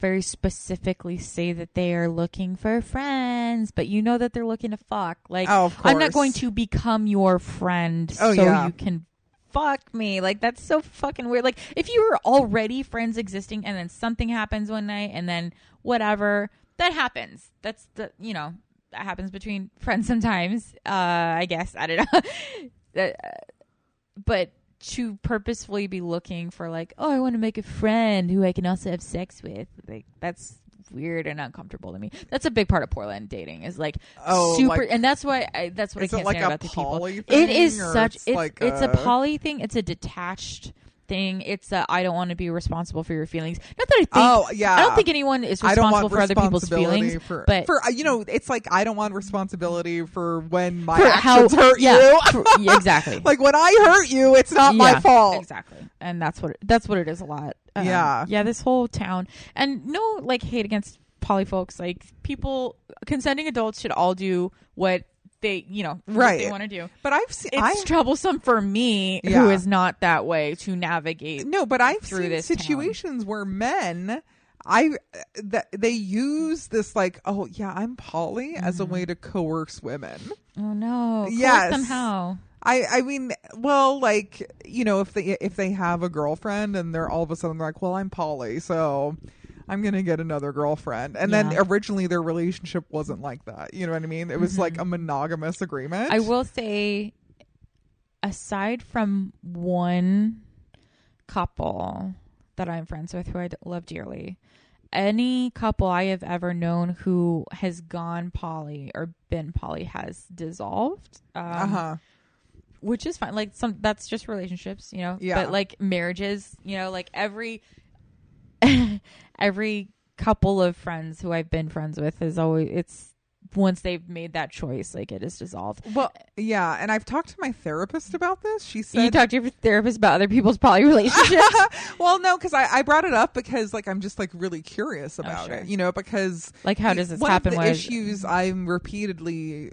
very specifically say that they are looking for friends, but you know that they're looking to fuck. Like, Oh, I'm not going to become your friend Oh, so yeah. you can fuck me. Like, that's so fucking weird. Like, if you were already friends existing and then something happens one night and then whatever, that happens. That's the, you know, that happens between friends sometimes. Uh, I guess. I don't know. That- but to purposefully be looking for like, oh, I want to make a friend who I can also have sex with, like that's weird and uncomfortable to me. That's a big part of Portland dating is like Oh, super, like- and that's why I that's what I can't like stand a about the people. It is such it's it's like it's a a- poly thing. It's a detached thing. It's a I don't want to be responsible for your feelings. Not that I think. Oh, yeah. I don't think anyone is I don't responsible for other people's feelings. for, but for you know, it's like I don't want responsibility for when my for actions how hurt yeah, you. yeah, exactly. like when I hurt you, it's not my fault. Exactly. And that's what it, that's what it is a lot. Um, Yeah. Yeah, this whole town. And no like hate against poly folks. Like people consenting adults should all do what they, you know, what Right. they want to do. But I've seen It's I troublesome for me Yeah. who is not that way to navigate. no, but I've seen this town. situations where men I that they use this like oh yeah I'm poly as Mm-hmm. a way to coerce women. Oh no. Coerce Yes. Somehow. I I mean well like you know if they if they have a girlfriend and they're all of a sudden like well I'm poly so I'm gonna get another girlfriend. And then originally their relationship wasn't like that. You know what I mean? It was like a monogamous agreement. Mm-hmm. I will say aside from one couple that I'm friends with who I love dearly, any couple I have ever known who has gone poly or been poly has dissolved. Um, uh huh which is fine. Like some that's just relationships, you know. Yeah. But like marriages, you know, like every every couple of friends who I've been friends with is always it's once they've made that choice, like it is dissolved. well yeah and I've talked to my therapist about this she said you said talk to your therapist about other people's poly relationships. well no because I, I brought it up because like I'm just like really curious oh, about Oh, sure. it you know because like how does this one happen? Of the issues I'm repeatedly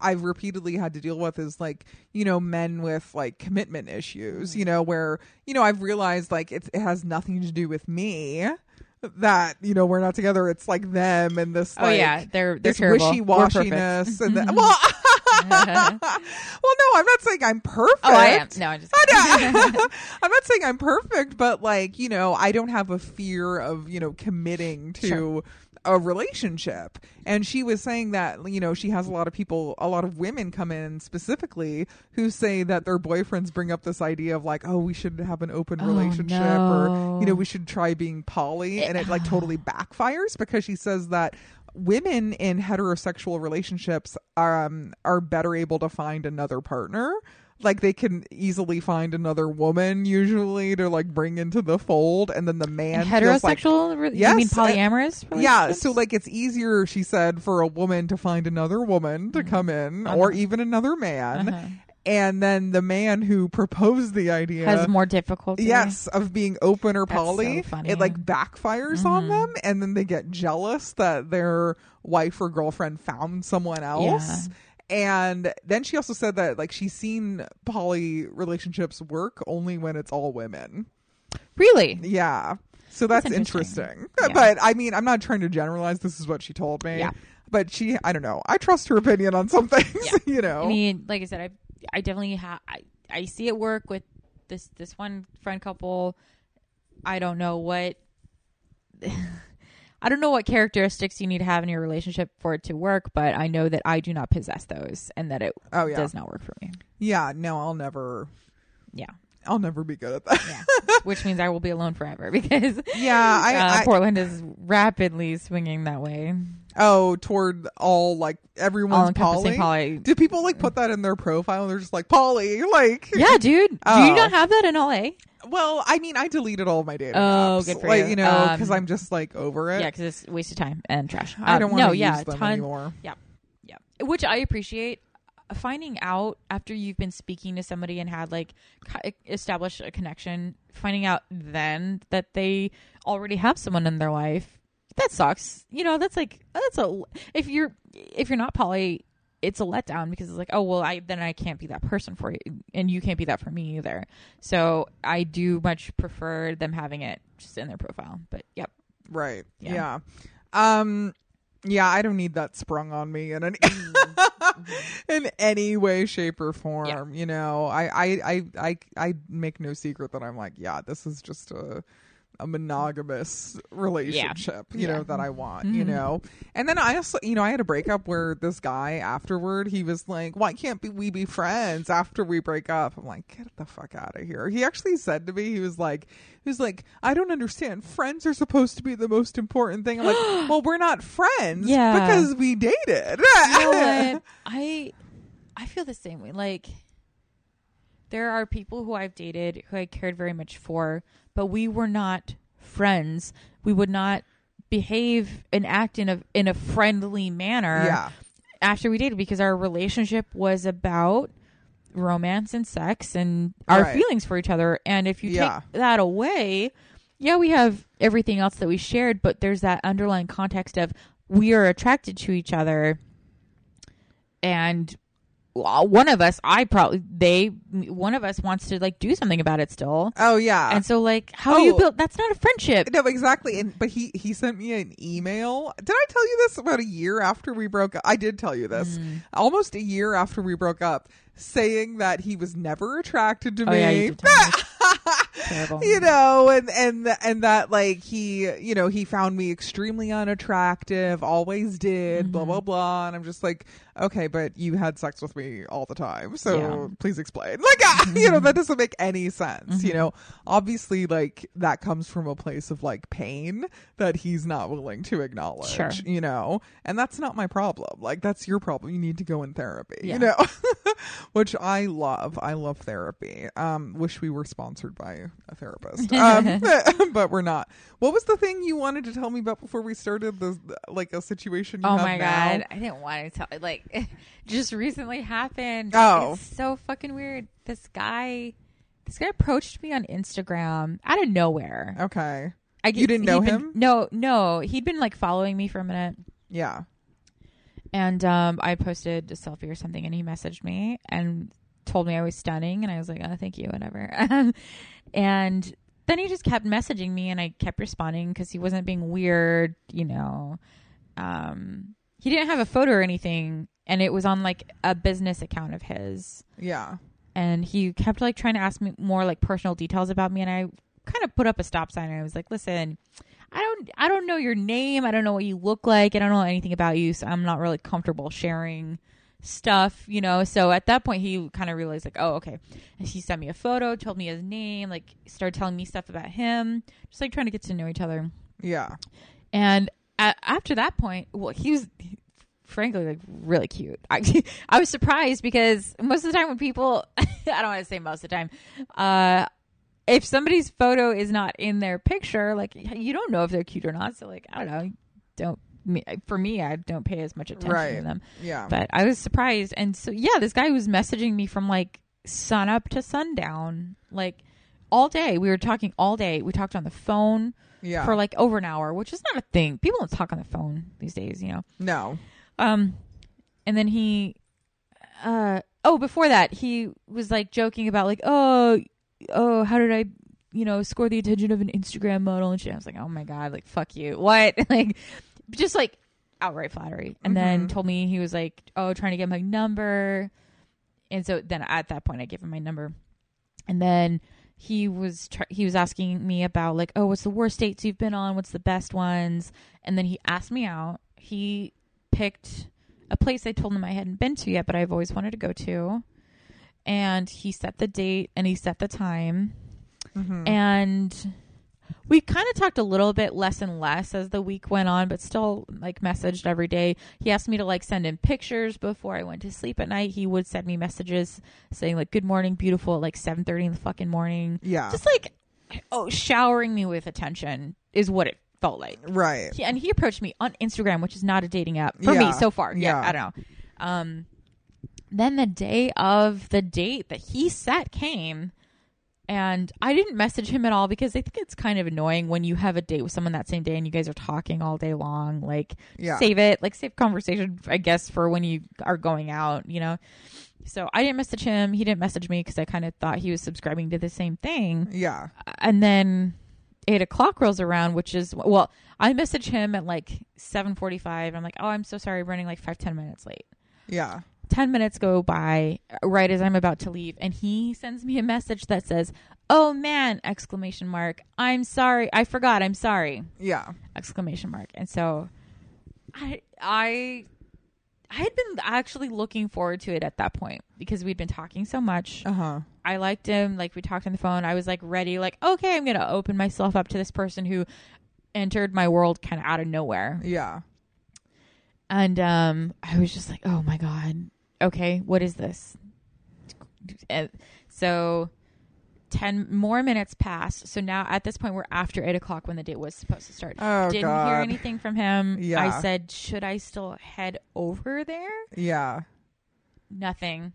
I've repeatedly had to deal with is like you know men with like commitment issues. You mm. know where you know I've realized like it's, it has nothing to do with me that you know we're not together. It's like them and this oh like yeah, they're they're this terrible. wishy We're perfect. washiness and the, well. well, no, I'm not saying I'm perfect. Oh, I am. No, I'm just I'm not saying I'm perfect, but like, you know, I don't have a fear of, you know, committing to Sure. A relationship. And she was saying that, you know, she has a lot of people, a lot of women come in specifically who say that their boyfriends bring up this idea of like, oh, we should have an open Oh, relationship or, you know, we should try being poly. And it like totally backfires because she says that women in heterosexual relationships are um, are better able to find another partner like they can easily find another woman usually to like bring into the fold and then the man feels like heterosexual. re- you mean uh, polyamorous? yeah so like it's easier she said for a woman to find another woman to come in or Uh-huh. even another man Uh-huh. and then the man who proposed the idea Has more difficulty. yes of being open or That's poly so funny. it like backfires on Mhm. them and then they get jealous that their wife or girlfriend found someone else and then she also said that like she's seen poly relationships work only when it's all women Really? yeah so that's, That's interesting, interesting. Yeah. but i mean i'm not trying to generalize this is what she told me Yeah. but she i don't know i trust her opinion on some things you know I mean, like I said, I I definitely have. I, I see it work with this this one friend couple. I don't know what. I don't know what characteristics you need to have in your relationship for it to work, but I know that I do not possess those, and that it oh yeah does not work for me. yeah no i'll never Yeah, i'll never be good at that yeah. Which means I will be alone forever because yeah I, uh, I Portland is rapidly swinging that way. Oh, toward all like everyone's encompassing poly. poly. Do people like put that in their profile? and They're just like Polly, like Yeah, dude. Do Oh. you not have that in LA? Well, I mean, I deleted all of my dating Oh, apps, good for like you. you know, Um, because I'm just like over it. Yeah, because it's a waste of time and trash. I Um, don't want to no, use yeah, them ton, anymore. Yeah, yeah, which I appreciate. Finding out after you've been speaking to somebody and had like co- established a connection, finding out then that they already have someone in their life, that sucks. You know, that's like that's a if you're if you're not poly, it's a letdown because it's like, oh well, I then I can't be that person for you, and you can't be that for me either. So I do much prefer them having it just in their profile. But yep, Right. Yeah. Yeah. Um. Yeah, I don't need that sprung on me in any in any way, shape, or form. You know, I, I, I, I, I make no secret that I'm like, yeah, this is just a a monogamous relationship, you know, Yeah. that I want, you Mhm. know. And then I also, you know, I had a breakup where this guy afterward, he was like, "Why can't we be friends after we break up?" I'm like, "Get the fuck out of here." He actually said to me, he was like, he was like, "I don't understand. Friends are supposed to be the most important thing." I'm like, "Well, we're not friends Yeah. because we dated." you know what? I I feel the same way. Like there are people who I've dated who I cared very much for, but we were not friends. We would not behave and act in a in a friendly manner yeah. after we dated because our relationship was about romance and sex and our Right. feelings for each other. And if you Yeah. take that away, yeah, we have everything else that we shared, but there's that underlying context of we are attracted to each other. And one of us, I probably, they, one of us wants to like do something about it still. Oh yeah. And so, like, how do you Oh. build? That's not a friendship. No, exactly. And but he he sent me an email. Did I tell you this about a year after we broke up? I did tell you this. Mm. Almost a year after we broke up, saying that he was never attracted to Oh me. yeah, you did tell me. Terrible. you know, and and and that like he, you know, he found me extremely unattractive, always did, blah Mm-hmm. blah blah, and I'm just like, okay, but you had sex with me all the time, so Yeah. Mm-hmm. please explain. Like, ah, you know, that doesn't make any sense. You know, obviously, like that comes from a place of like pain that he's not willing to acknowledge. Sure. You know, and that's not my problem. Like that's your problem. You need to go in therapy. Yeah. You know, which I love. I love therapy. Um, wish we were sponsored by a therapist, um, but we're not. What was the thing you wanted to tell me about before we started? The like a situation. You Oh my now? god, I didn't want to tell. Like, just recently happened. Oh. it's so fucking weird. This guy, this guy approached me on Instagram out of nowhere. Okay. I You didn't know he'd been- him? No, no. He'd been like following me for a minute, Yeah. and um, I posted a selfie or something, and he messaged me and told me I was stunning, and I was like, "Oh, thank you, whatever." and then he just kept messaging me, and I kept responding because he wasn't being weird, you know. Um, he didn't have a photo or anything, and it was on like a business account of his, Yeah. and he kept like trying to ask me more like personal details about me, and I kind of put up a stop sign, and I was like, "Listen." I don't I don't know your name. I don't know what you look like. I don't know anything about you, so I'm not really comfortable sharing stuff, you know. So at that point he kind of realized like, "Oh, okay." And he sent me a photo, told me his name, like started telling me stuff about him, just like trying to get to know each other. Yeah. And a after that point, well, he was frankly like really cute. I I was surprised because most of the time when people I don't want to say most of the time, uh if somebody's photo is not in their picture, like you don't know if they're cute or not. So like I don't know, don't for me, I don't pay as much attention to them. Yeah. But I was surprised, and so yeah, this guy was messaging me from like sun up to sundown, like all day. We were talking all day. We talked on the phone yeah. for like over an hour, which is not a thing. People don't talk on the phone these days, you know. no. Um, and then he, uh, oh, before that, he was like joking about like, oh, oh, how did I, you know, score the attention of an Instagram model and shit. I was like, oh my god, like fuck you, what? like, just like outright flattery. And then Mhm. told me he was like, oh, trying to get my number. And so then at that point, I gave him my number, and then he was tr- he was asking me about like, oh, what's the worst dates you've been on? What's the best ones? And then he asked me out. He picked a place I told him I hadn't been to yet, but I've always wanted to go to. And he set the date and he set the time. Mhm. And we kind of talked a little bit less and less as the week went on, but still like messaged every day. He asked me to like send him pictures before I went to sleep at night. He would send me messages saying like "Good morning, beautiful" at like seven thirty in the fucking morning. yeah. Just like oh, showering me with attention is what it felt like. right. He, and he approached me on Instagram, which is not a dating app for Yeah, me so far. Yeah, yeah. I don't know. Um, then the day of the date that he set came, and I didn't message him at all because I think it's kind of annoying when you have a date with someone that same day and you guys are talking all day long. Like, Yeah. save it, like save conversation, I guess, for when you are going out. You know. So I didn't message him. He didn't message me because I kind of thought he was subscribing to the same thing Yeah. and then eight o'clock rolls around, which is well, I message him at like seven forty-five. I'm like, oh, I'm so sorry, I'm running like five ten minutes late. Yeah. Ten minutes go by right as I'm about to leave, and he sends me a message that says, "Oh man!" exclamation mark. I'm sorry, I forgot. I'm sorry Yeah. exclamation mark. And so, I I I had been actually looking forward to it at that point because we'd been talking so much. Uh huh. I liked him. Like we talked on the phone. I was like ready. Like okay, I'm gonna open myself up to this person who entered my world kind of out of nowhere. Yeah. And um, I was just like, oh my god. Okay, what is this? And so. 10 more minutes passed. So now at this point, we're after 8 o'clock when the date was supposed to start. Oh Didn't God. hear anything from him. Yeah. I said, should I still head over there? Yeah. Nothing.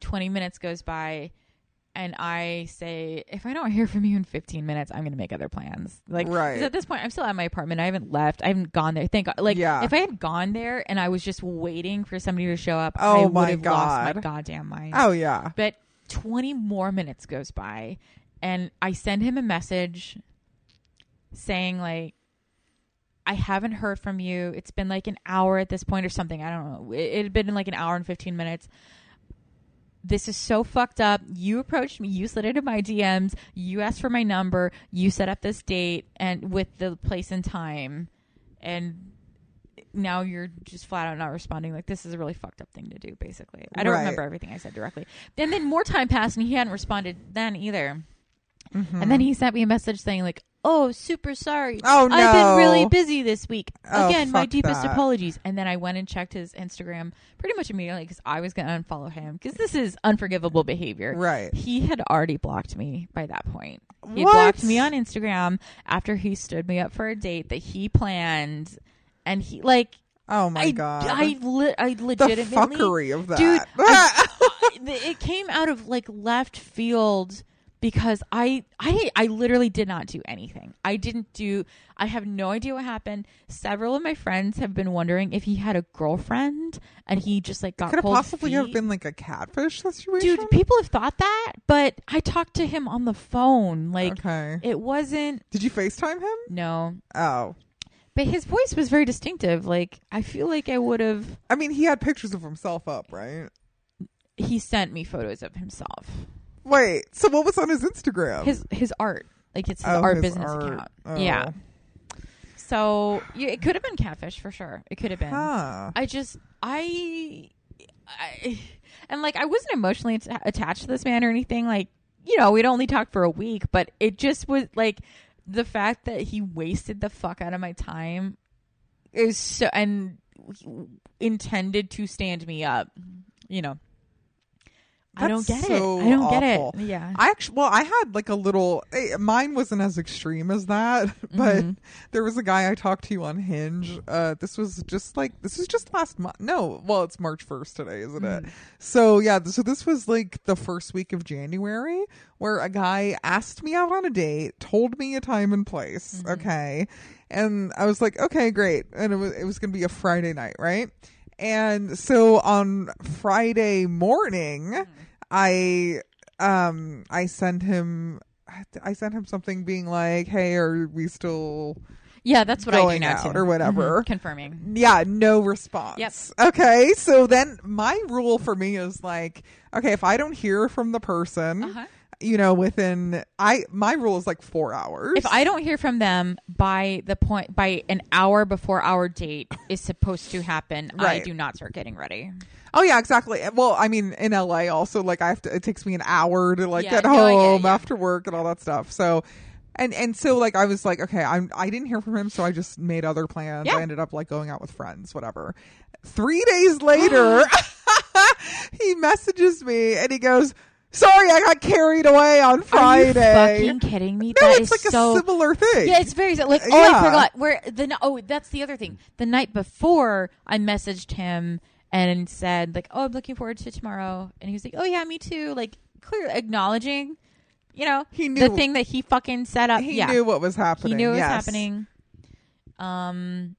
20 minutes goes by. And I say, if I don't hear from you in 15 minutes, I'm going to make other plans. Like, Right. at this point, I'm still at my apartment. I haven't left. I haven't gone there. Thank God. Like, Yeah. if I had gone there and I was just waiting for somebody to show up, Oh I would my have lost my goddamn mind. Oh yeah. But 20 more minutes goes by, and I send him a message saying, like, I haven't heard from you. It's been like an hour at this point or something. I don't know. It, it had been like an hour and 15 minutes. This is so fucked up. You approached me. You slid into my DMs. You asked for my number. You set up this date and with the place and time. And now you're just flat out not responding. Like this is a really fucked up thing to do. Basically, I don't Right. remember everything I said directly. And then more time passed, and he hadn't responded then either. Mhm. And then he sent me a message saying like, "Oh, super sorry. Oh no. I've been really busy this week. Oh, Again, my deepest that. apologies." And then I went and checked his Instagram pretty much immediately because I was going to unfollow him because this is unforgivable behavior. Right. He had already blocked me by that point. He blocked me on Instagram after he stood me up for a date that he planned, and he like Oh my I god. I li- I the legitimately fuckery of that. Dude, I- it came out of like left field because I I I literally did not do anything. I didn't do I have no idea what happened. Several of my friends have been wondering if he had a girlfriend and he just like got Could it cold possibly have been like a catfish situation? Dude, people have thought that, but I talked to him on the phone. Like okay. it wasn't Did you FaceTime him? no. Oh. But his voice was very distinctive. Like I feel like I would have I mean, he had pictures of himself up, right? he sent me photos of himself. Wait, so what was on his Instagram? his his art like it's his Oh, art his business art. account Oh. yeah so yeah, it could have been catfish for sure it could have been Huh. i just i i and like i wasn't emotionally atta- attached to this man or anything like you know we'd only talked for a week but it just was like the fact that he wasted the fuck out of my time is so and intended to stand me up you know I don't get so it. I don't get it. Yeah. I actually, well, I had like a little. eh, Mine wasn't as extreme as that, but Mm-hmm. there was a guy I talked to on Hinge. Uh, this was just like this was just last month. No, well, it's March first today, isn't Mm. it? So yeah, so this was like the first week of January, where a guy asked me out on a date, told me a time and place. Mm-hmm. Okay, and I was like, okay, great, and it was it was gonna be a Friday night, right? And so on Friday morning, Mm-hmm. I um I sent him I sent him something being like, "Hey, are we still Yeah, that's what I do now out too. or whatever?" Mhm. Confirming. Yeah, no response. Yes. Okay, so then my rule for me is like, okay, if I don't hear from the person, Uh-huh. You know, within I my rule is like 4 hours. If I don't hear from them by the point by an hour before our date is supposed to happen, I do not start getting ready. Oh yeah, exactly. Well, I mean, in LA also like I have to it takes me an hour to like Yeah, get no, I get home yeah. after work and all that stuff. So and and so like I was like, okay, I'm I didn't hear from him, so I just made other plans. Yeah. I ended up like going out with friends, whatever. 3 days later, he messages me and he goes, "Sorry, I got carried away on Friday." Are you fucking kidding me? no, That it's is like so a similar thing. Yeah, it's very like. Oh, Yeah. I forgot. Where the oh, that's the other thing. The night before, I messaged him and said like, "Oh, I'm looking forward to tomorrow," and he was like, "Oh yeah, me too." Like, clear acknowledging, you know, He the thing that he fucking set up. he yeah, knew what was happening. he knew it was happening. Um,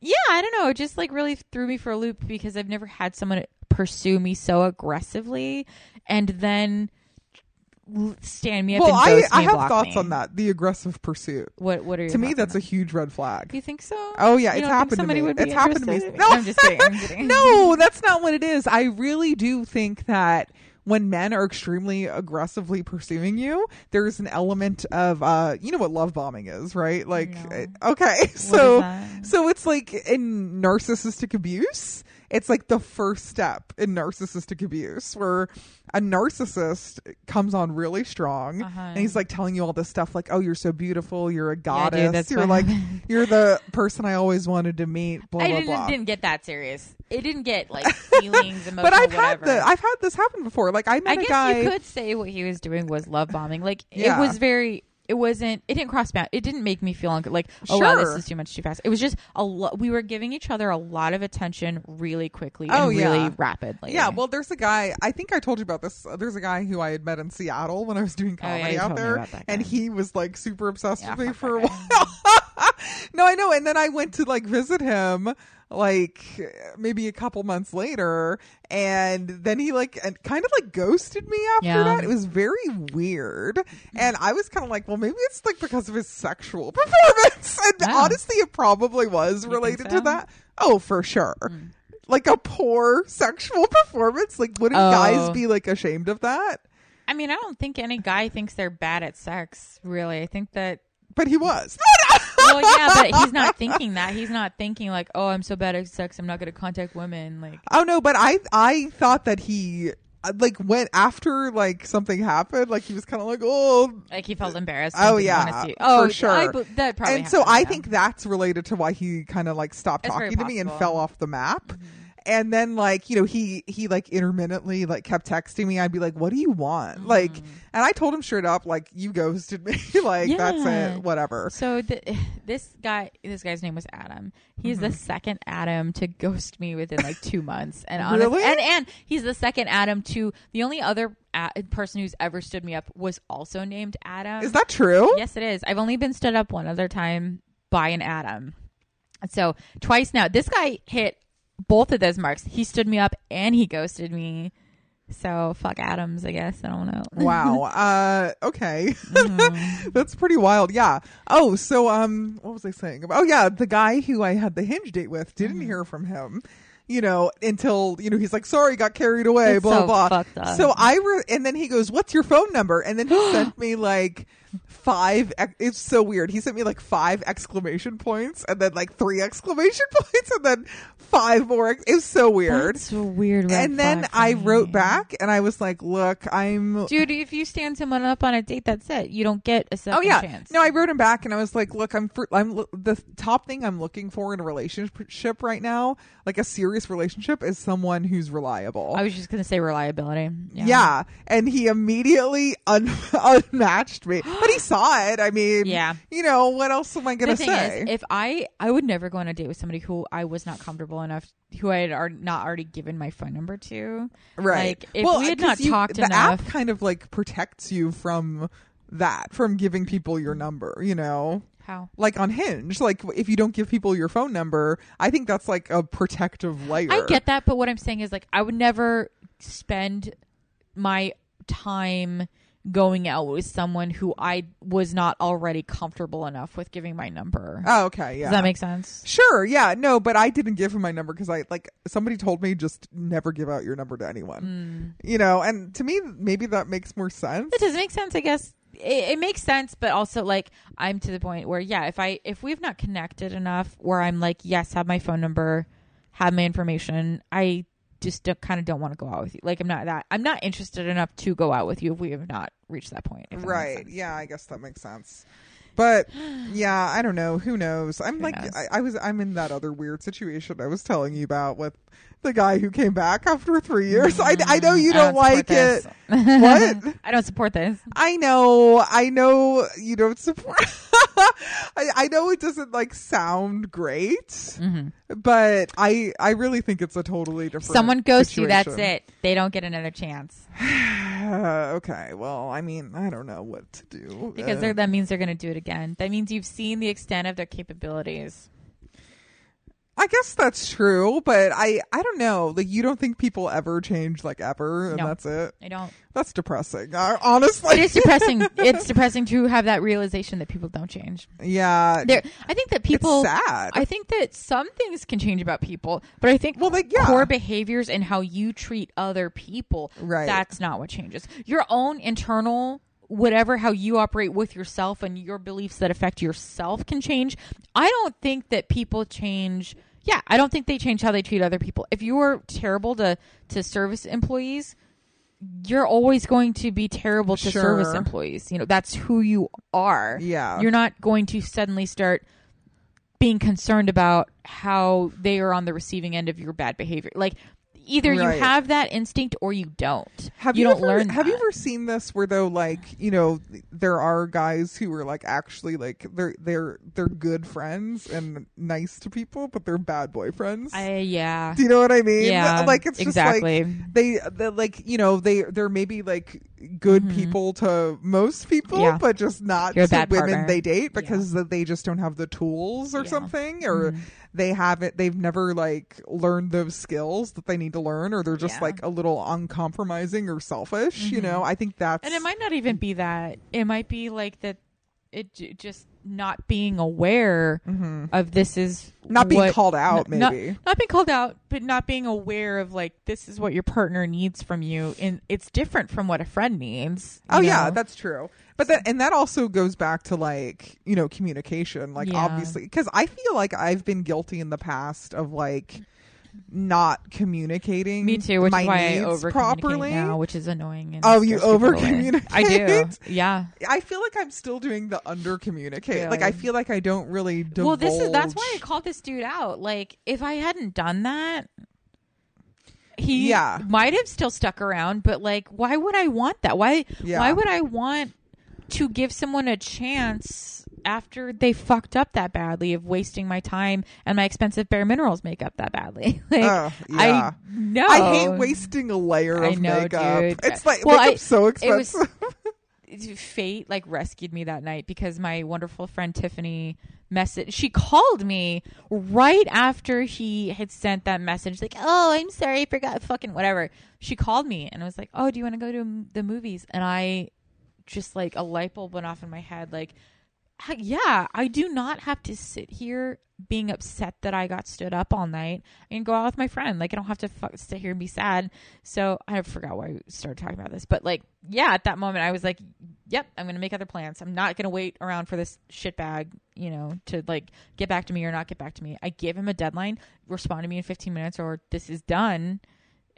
yeah, I don't know. It just like really threw me for a loop because I've never had someone pursue me so aggressively and then stand me up Well, I I have thoughts me. on that. The aggressive pursuit. What what are To me, that's on a huge red flag. You think so? Oh yeah, You it's happened to somebody me. would be It's happened to me. No, I'm just kidding. I'm kidding. no, that's not what it is. I really do think that when men are extremely aggressively pursuing you, there's an element of uh you know what love bombing is, right? Like No. uh, okay, so so it's like in narcissistic abuse, it's like the first step in narcissistic abuse where a narcissist comes on really strong Uh-huh. and he's like telling you all this stuff like, "Oh, you're so beautiful, you're a Yeah, goddess, dude, you're like happened. you're the person I always wanted to meet." Blah I blah didn't, blah. didn't get that serious. It didn't get like feelings, emotional, but I've whatever. had the I've had this happen before. Like I met I a guess guy. you could say what he was doing was love bombing. Like Yeah. it was very. It wasn't. It didn't cross bound. It didn't make me feel like, oh wow, this Sure. is too much too fast. It was just a lot. We were giving each other a lot of attention really quickly Oh, and yeah. really rapidly. Yeah, well, there's a guy. I think I told you about this. There's a guy who I had met in Seattle when I was doing Oh, yeah, comedy you out told me there, about that and guy. he was like super obsessed Yeah, with me fuck for a that while. no, I know. And then I went to like visit him, like maybe a couple months later, and then he like and kind of like ghosted me after Yeah. that. It was very weird, and I was kind of like, well, maybe it's like because of his sexual performance. And honestly, it probably was related so? to that. Oh, for sure Mm. like a poor sexual performance. Like, wouldn't Oh. guys be like ashamed of that? I mean, I don't think any guy thinks they're bad at sex. Really, I think that. But he was. Well, yeah, but he's not thinking that. He's not thinking like, oh, I'm so bad at sex. I'm not going to contact women. Like, oh no, but I I thought that he like went after like something happened. Like he was kind of like oh. like he felt embarrassed. Oh, yeah, wanna for oh sure. I, that probably. and so I yeah. think that's related to why he kind of like stopped It's talking to me and. Mm-hmm. fell off the map. And then like, you know, he he like intermittently like kept texting me. I'd be like, "What do you want?" Like, and I told him straight up like, "You ghosted me." like, that's Mm-hmm. It. Whatever. So the, this guy, this guy's name was Adam. He's Mm-hmm. the second Adam to ghost me within like two months, and honest, Really? and and he's the second Adam to the only other a- person who's ever stood me up was also named Adam. Is that true? Yes, it is. I've only been stood up one other time by an Adam. So twice now. This guy hit both of those marks. He stood me up and he ghosted me. So fuck Adams, I guess. I don't know. Wow. Uh okay. Mm-hmm. That's pretty wild. Yeah. Oh, so um what was I saying? Oh yeah, the guy who I had the hinge date with didn't Mm-hmm. hear from him. You know, until you know he's like, "Sorry, got carried away." That's blah so blah. So I re- and then he goes, "What's your phone number?" And then he sent me like five. ex- It's so weird. He sent me like five exclamation points, and then like three exclamation points, and then five more. ex- It was so weird. That's a weird. and then flag for I me. wrote back, and I was like, "Look, I'm." dude. If you stand someone up on a date, that's it. You don't get a second Oh yeah, chance. no. I wrote him back, and I was like, "Look, I'm fr- I'm lo- the top thing I'm looking for in a relationship right now, like a serious relationship, is someone who's reliable." I was just gonna say reliability. Yeah. yeah. and he immediately un- unmatched me, but he saw it. I mean, Yeah. you know what else am I gonna say? is, if I I would never go on a date with somebody who I was not comfortable enough, who I had not already given my phone number to. right? Like if well, we had uh, not you- talked the enough, app kind of like protects you from that, from giving people your number. You know. how? like on Hinge, like if you don't give people your phone number, I think that's like a protective layer. I get that, but what I'm saying is like I would never spend my time going out with someone who I was not already comfortable enough with giving my number. Oh, okay, yeah. Does that make sense? Sure, yeah, no, but I didn't give him my number because I like somebody told me just never give out your number to anyone. Hmm. You know, and to me, maybe that makes more sense. It does make sense, I guess. It, it makes sense, but also like I'm to the point where yeah, if I if we've not connected enough, where I'm like yes, have my phone number, have my information, I just kind of don't want to go out with you. Like I'm not that I'm not interested enough to go out with you if we have not reached that point. that Right? Yeah, I guess that makes sense. But yeah, I don't know. Who knows? I'm Who like, knows? I, I was, I'm in that other weird situation I was telling you about with the guy who came back after three years. I, I know you Mm, I don't, like this. it. What? I don't support this. I know, I know you don't support. I, I know it doesn't like sound great, Mm-hmm. but I I really think it's a totally different. Someone ghosts you, that's it. They don't get another chance okay, well, I mean, I don't know what to do because Uh, that means they're going to do it again. That means you've seen the extent of their capabilities. I guess that's true, but I I don't know. Like, you don't think people ever change like ever, and No. that's it. I don't. That's depressing. Uh, honestly, It is depressing. it's depressing to have that realization that people don't change. yeah, There, I think that people. it's sad. I think that some things can change about people, but I think Well, like, yeah. core behaviors and how you treat other people, Right. that's not what changes. Your own internal whatever how you operate with yourself and your beliefs that affect yourself can change. I don't think that people change yeah, I don't think they change how they treat other people. If you are terrible to to service employees, you're always going to be terrible to service employees. You know, that's who you are. Yeah. You're not going to suddenly start being concerned about how they are on the receiving end of your bad behavior. Like either Right. you have that instinct or you don't. Have you, you, don't ever, learn. Have you ever seen this where though, like you know, there are guys who are like actually like they're they're they're good friends and nice to people, but they're bad boyfriends. Yeah. Do you know what I mean? Yeah, like it's exactly. just like they, they like you know they they're maybe like good people to most people, Mm-hmm. Yeah. but just not You're to women partner. they date because they just don't have the tools or Yeah. Mm-hmm. something, or they haven't they've never like learned those skills that they need to learn, or they're just Yeah. Mm-hmm. like a little uncompromising or selfish. You know, I think that's And it might not even be that. It might be like that. It j- just not being aware of this is Mm-hmm. not being what- called out. n- not- maybe not being called out, but not being aware of like this is what your partner needs from you, and it's different from what a friend needs. Oh yeah, that's true. But that and that also goes back to like, you know, communication. Like Yeah. obviously cuz I feel like I've been guilty in the past of like not communicating me too. Which my is why I over properly. now, which is annoying. And Oh, you scares over-communicate? I do. Yeah. I feel like I'm still doing the under communicate. Like I feel like I don't really divulge. Well, this is that's why I called this dude out. Like, if I hadn't done that, he Yeah. might have still stuck around. But like, why would I want that? Why? Yeah. Why would I want to give someone a chance after they fucked up that badly of wasting my time and my expensive bare minerals makeup that badly? like, Oh, yeah. I know. I hate wasting a layer I of know, makeup. dude. It's like Well, makeup's I- so it was- expensive. fate like rescued me that night because my wonderful friend Tiffany message she called me right after he had sent that message like oh I'm sorry I forgot fucking whatever she called me and i was like oh do you want to go to the movies and I just like a light bulb went off in my head like "Heck, yeah I do not have to sit here being upset that I got stood up all night and go out with my friend like I don't have to fuck, sit here and be sad so I forgot why we started talking about this but like yeah at that moment I was like yep, I'm going to make other plans. I'm not going to wait around for this shit bag, you know, to like get back to me or not get back to me. I gave him a deadline, respond to me in 15 minutes or this is done.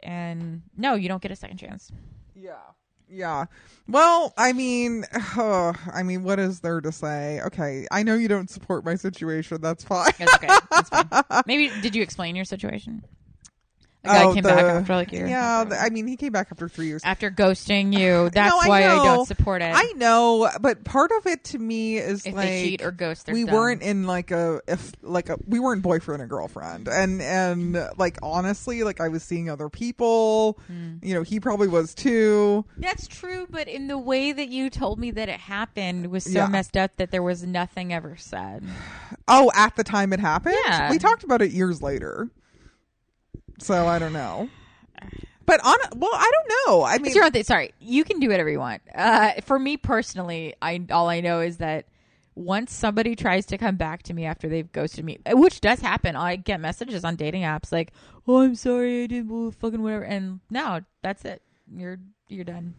And no, you don't get a second chance. Yeah. Yeah. Well, I mean, uh, I mean, what is there to say? Okay, I know you don't support my situation. That's fine. It's okay. It's fine. Maybe did you explain your situation? A guy Oh, came the- back after like a year. Yeah, the- I mean, he came back after three years. after ghosting you. That's No, I why I don't support it. I know, but part of it to me is if like they cheat or ghost, we done. weren't in like a if like a we weren't boyfriend and girlfriend, and and like honestly, like I was seeing other people. Hmm. You know, he probably was too. That's true, but in the way that you told me that it happened was so Yeah. messed up that there was nothing ever said. Oh, at the time it happened. Yeah. we talked about it years later. So I don't know. But on well, I don't know. I mean, It's your own thing. Sorry, you can do whatever you want. Uh, for me personally, I all I know is that once somebody tries to come back to me after they've ghosted me, which does happen, I get messages on dating apps like, "Oh, I'm sorry, I did well, fucking whatever," and no, that's it. You're you're done.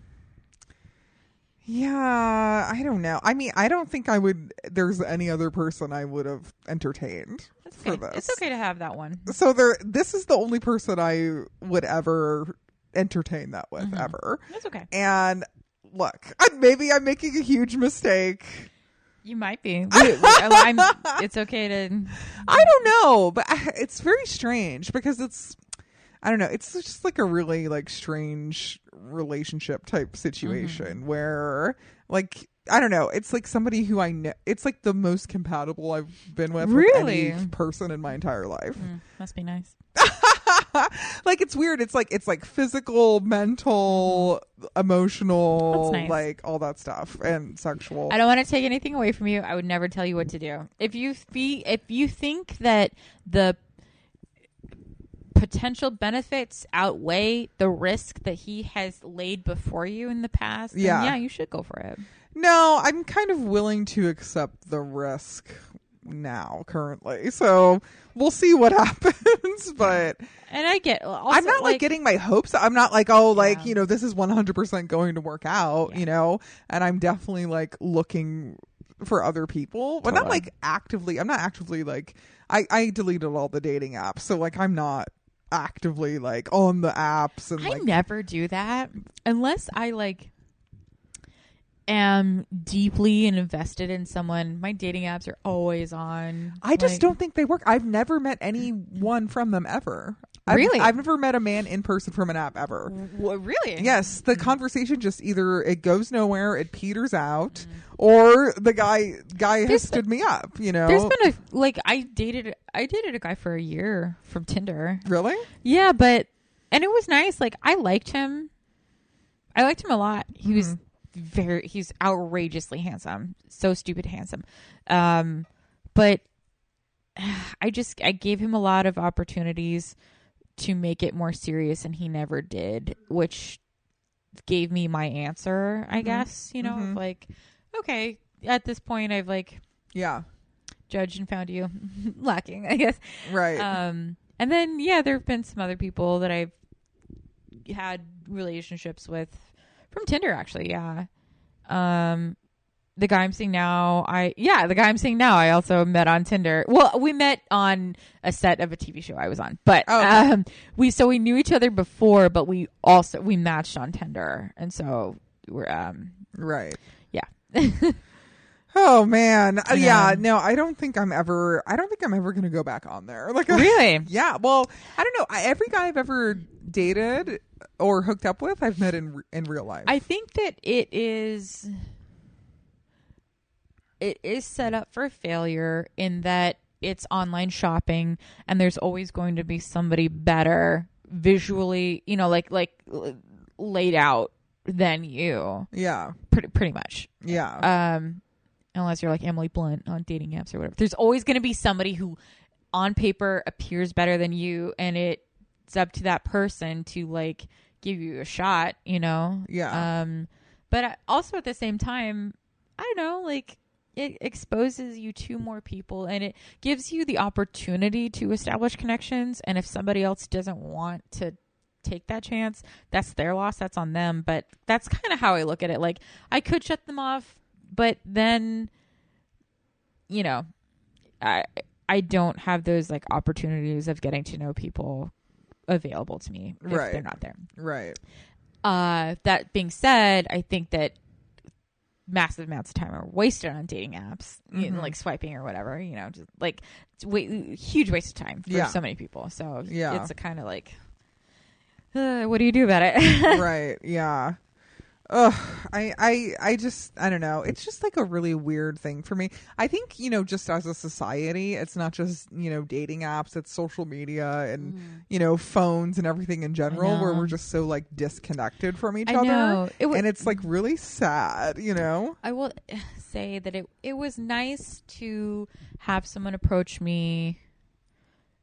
yeah, I don't know. I mean, I don't think I would. There's any other person I would have entertained It's for okay. this. It's okay to have that one. so there this is the only person i would ever entertain that with Mm-hmm. ever It's okay. and look I, maybe i'm making a huge mistake You might be. We- we- I'm, it's okay to. i don't know but I, it's very strange because it's i don't know it's just like a really like strange relationship type situation Mm-hmm. where like I don't know. It's like somebody who I know. It's like the most compatible I've been with, Really? with any person in my entire life. Mm, must be nice. like it's weird. It's like it's like physical, mental, emotional, nice. like all that stuff, and sexual. I don't want to take anything away from you. I would never tell you what to do. If you be, if you think that the potential benefits outweigh the risk that he has laid before you in the past, Yeah. yeah, you should go for it. No, I'm kind of willing to accept the risk now, currently. So we'll see what happens. But And I get. Also, I'm not like, getting my hopes. I'm not like, oh, like you know, this is 100% going to work out. Yeah. You know, and I'm definitely like looking for other people, but not Totally. like actively. I'm not actively like I I deleted all the dating apps, so like I'm not actively like on the apps and I like never do that unless I like am deeply invested in someone. My dating apps are always on. I just Like, don't think they work. I've never met anyone from them ever. I've, Really? I've never met a man in person from an app ever. W- really? Yes, the conversation just either it goes nowhere, it peters out, Mm-hmm. or the guy guy has There's stood me up. You know, There's been a like I dated I dated a guy for a year from Tinder. really. Yeah, but and it was nice. Like I liked him. I liked him a lot. He was very he's outrageously handsome. So stupid handsome. Um but I just I gave him a lot of opportunities to make it more serious and he never did, which gave me my answer, I guess, you know, of Mhm. like okay, at this point I've like Yeah, judged and found you lacking, I guess. right. Um, and then yeah, there have been some other people that I've had relationships with from Tinder, actually. Yeah. Um, the guy I'm seeing now, I yeah, the guy I'm seeing now, I also met on Tinder. Well, we met on a set of a TV show I was on, but Oh, okay. um, we so we knew each other before, but we also we matched on Tinder, and so we're um right. yeah. Oh man, Uh, yeah. No, I don't think I'm ever. I don't think I'm ever gonna go back on there. Like Really? Yeah. Well, I don't know. I, every guy I've ever dated or hooked up with, I've met in in real life. I think that it is it is set up for failure in that it's online shopping and there's always going to be somebody better visually, you know, like like laid out than you. yeah. Pretty pretty much. Yeah. Um unless you're like Emily Blunt on dating apps or whatever. There's always going to be somebody who on paper appears better than you and it's up to that person to like give you a shot, you know. Yeah. Um but also at the same time, I don't know, like it exposes you to more people and it gives you the opportunity to establish connections and if somebody else doesn't want to take that chance, that's their loss. That's on them. But that's kind of how I look at it. Like I could shut them off, but then, you know, I I don't have those like opportunities of getting to know people available to me if Right. they're not there. Right. Uh, that being said, I think that massive amounts of time are wasted on dating apps, you know, Mhm. like swiping or whatever. You know, just like it's wa- huge waste of time for Yeah. so many people. So Yeah. it's a kind of like, uh, what do you do about it? right. Yeah. Ugh, I, I, I just, I don't know. It's just like a really weird thing for me. I think, you know, just as a society, it's not just, you know, dating apps, it's social media and, mm. you know, phones and everything in general where we're just so like disconnected from each I other. It wa- and it's like really sad, you know? I will say that it it was nice to have someone approach me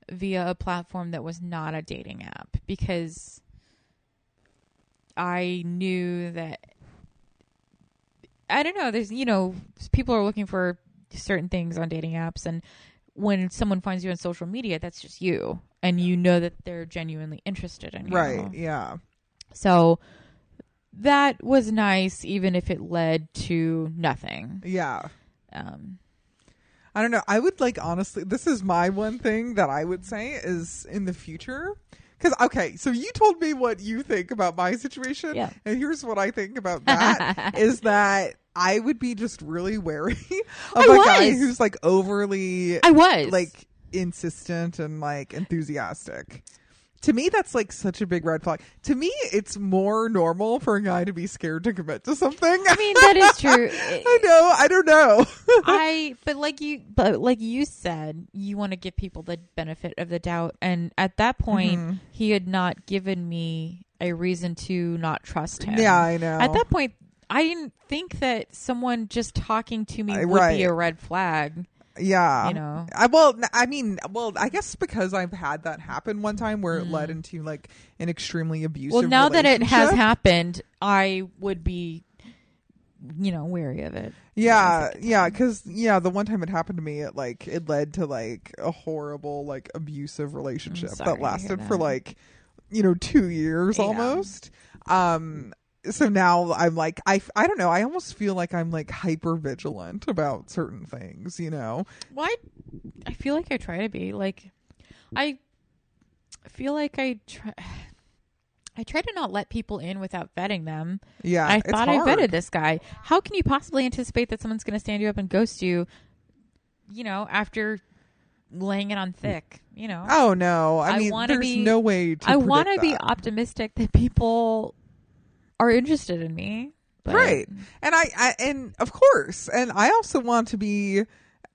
via a platform that was not a dating app because I knew that I don't know there's you know people are looking for certain things on dating apps and when someone finds you on social media that's just you and you know that they're genuinely interested in you. Right. Yeah. So that was nice, even if it led to nothing. Yeah. Um, I don't know. I would like honestly. This is my one thing that I would say is in the future. Because okay, so you told me what you think about my situation, Yeah. and here's what I think about that: is that I would be just really wary of I a guy who's like overly I was like insistent and like enthusiastic. To me, that's like such a big red flag. To me, it's more normal for a guy to be scared to commit to something. I mean, that is true. I know. I don't know. I, but like you, but like you said, you want to give people the benefit of the doubt, and at that point, Mhm. he had not given me a reason to not trust him. Yeah, I know. At that point, I didn't think that someone just talking to me would right. be a red flag. Yeah. You know. I, well, I mean, well, I guess because I've had that happen one time where it led into like an extremely abusive. Mm. Well, now that it has happened, I would be, you know, wary of it. Yeah, yeah, because yeah, the one time it happened to me, it like it led to like a horrible like abusive relationship that lasted for like you know two years Yeah. almost. Um, so now I'm like I I don't know. I almost feel like I'm like hyper vigilant about certain things. You know. Well, I, I feel like I try to be like, I feel like I try. I try to not let people in without vetting them. Yeah, I thought I vetted this guy. How can you possibly anticipate that someone's going to stand you up and ghost you? You know, after laying it on thick. You know, Oh no! I I mean, there's be- no way to. I want to be optimistic that people are interested in me. But right and I, I and of course and i also want to be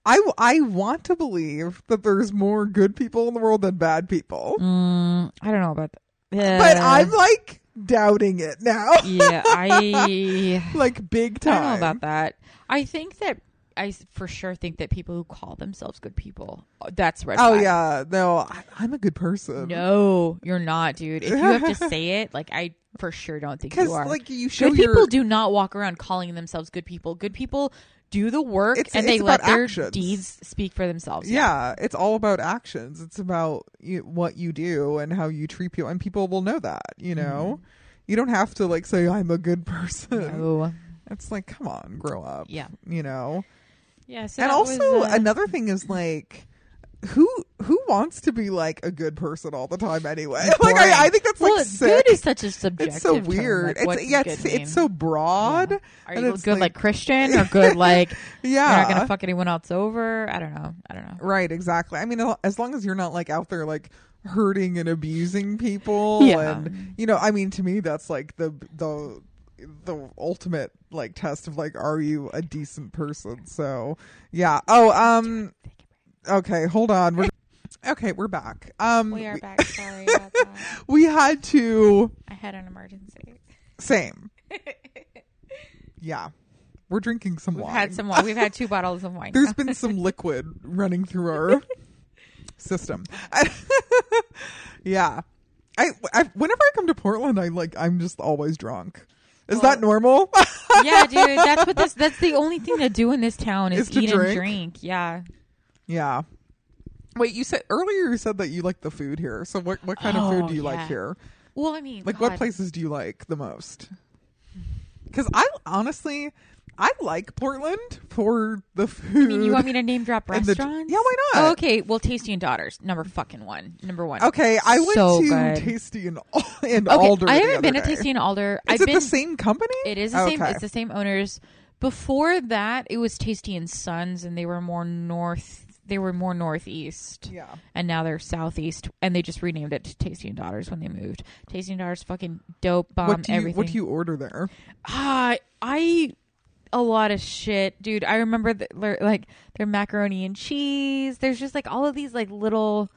I, I want to believe that there's more good people in the world than bad people Mm, I don't know about that. but i'm like doubting it now yeah, I. like big time. I don't know about that. I think that I for sure think that people who call themselves good people, uh, that's red. oh flag. yeah no I, i'm a good person No, you're not, dude. If you have to say it, like I for sure don't think you are. like you show good your people do not walk around calling themselves good people. Good people do the work It's- and they let their actions. deeds speak for themselves. yeah it's all about actions it's about you, what you do and how you treat people and people will know that you know you don't have to like say i'm a good person No. it's like come on grow up Yeah. you know Yeah. So and also was, uh, another thing is like who who wants to be like a good person all the time anyway like. I, I think that's well, like sick good is such a subjective. it's so term. weird Like, it's yeah it's, it's so broad Yeah. Are you good like, Christian or good like yeah you're not gonna fuck anyone else over? I don't know. I don't know. right exactly i mean as long as you're not like out there like hurting and abusing people Yeah. and you know i mean to me that's like the the the ultimate like test of like are you a decent person so yeah oh um okay hold on we're okay we're back um We are back. Sorry about that. we had to I had an emergency. same yeah we're drinking some wine. We've wine had some wine. We've had two bottles of wine. there's been some liquid running through our system yeah I, I whenever i come to portland i like i'm just always drunk is that normal yeah, dude. That's what this. That's the only thing to do in this town is, Is eat drink? and drink. Yeah. yeah wait you said earlier you said that you like the food here so what, what kind of Oh, food do you like here Well, I mean, Like, what places do you like the most? Because I honestly, I like Portland for the food. I mean, you want me to name drop and the- restaurants? yeah, why not? Oh, okay, well, Tasty and Daughters, number fucking one, number one. Okay, I went So to good. Tasty and, and Okay, Alder. I the haven't been other to day. Tasty and Alder. Is I've it been. the same company? It is the same. Okay. It's the same owners. Before that, it was Tasty and Sons, and they were more north. They were more northeast. Yeah. and now they're southeast, and they just renamed it to Tasty and Daughters when they moved. Tasty and Daughters, fucking dope, bomb, what do you everything. What do you order there? Ah, I a lot of shit, dude. I remember the, like their macaroni and cheese. There's just like all of these like little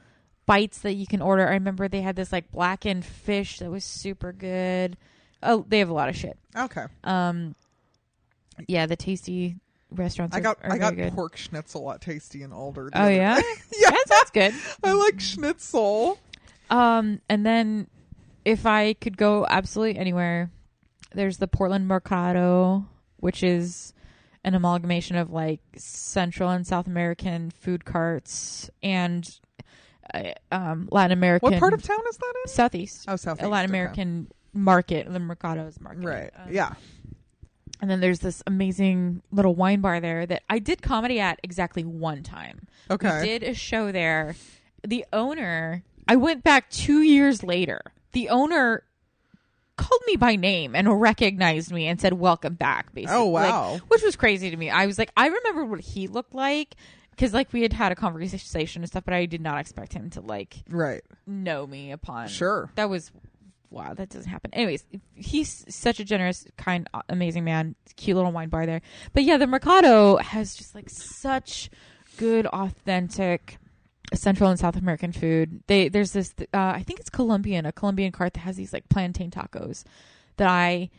bites that you can order. I remember they had this like blackened fish that was super good. Oh, they have a lot of shit. Okay, Um, yeah, the tasty restaurants. I got are I got good. pork schnitzel at Tasty and Alder. Oh yeah, yeah. that sounds good. I like schnitzel. Um, and then if I could go absolutely anywhere, there's the Portland Mercado, which is an amalgamation of like Central and South American food carts and uh, um, Latin American. What part of town is that Southeast? Oh, South a Latin American market, the Mercado's market. Right. Um, yeah. And then there's this amazing little wine bar there that I did comedy at exactly one time. Okay. Did a show there. The owner, I went back two years later. The owner called me by name and recognized me and said, Welcome back, basically. Oh, Like, which was crazy to me. I was like, I remember what he looked like because, like, we had had a conversation and stuff, but I did not expect him to, like, Right. know me upon. Sure. That was wow, that doesn't happen. Anyways, he's such a generous, kind, amazing man. Cute little wine bar there. But yeah, the Mercado has just like such good, authentic Central and South American food. They there's this uh, I think it's Colombian, a Colombian cart that has these like plantain tacos that I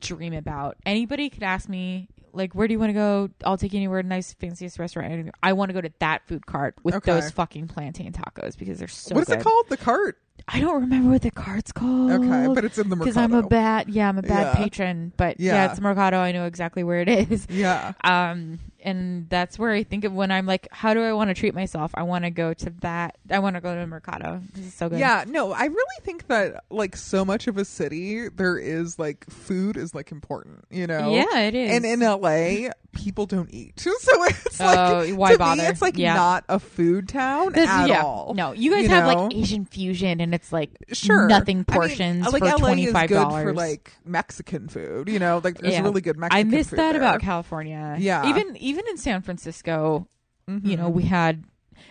dream about. Anybody could ask me like, where do you want to go? I'll take you anywhere, nice, fanciest restaurant. I want to go to that food cart with Okay. those fucking plantain tacos because they're so. what is good. it called? The cart. I don't remember what the cart's called. Okay, but it's in the Mercado. because I'm a bad, yeah, I'm a bad Yeah. patron. But yeah. Yeah. it's Mercado. I know exactly where it is. Yeah. Um, and that's where I think of when I'm like, how do I want to treat myself? I want to go to that. I want to go to Mercado. This is so good. Yeah, no, I really think that like so much of a city there is like food is like important, you know. yeah, it is. And in LA, people don't eat. So it's like oh, why to bother? me it's like Yeah. not a food town This- at yeah. all. No, you guys you have know? like Asian fusion, and it's like Sure. nothing I mean, portions like for LA is good dollars for like Mexican food, you know, like there's Yeah. really good Mexican. Food. I miss that there. about California. Yeah. even even in San Francisco, you Mhm. know, we had.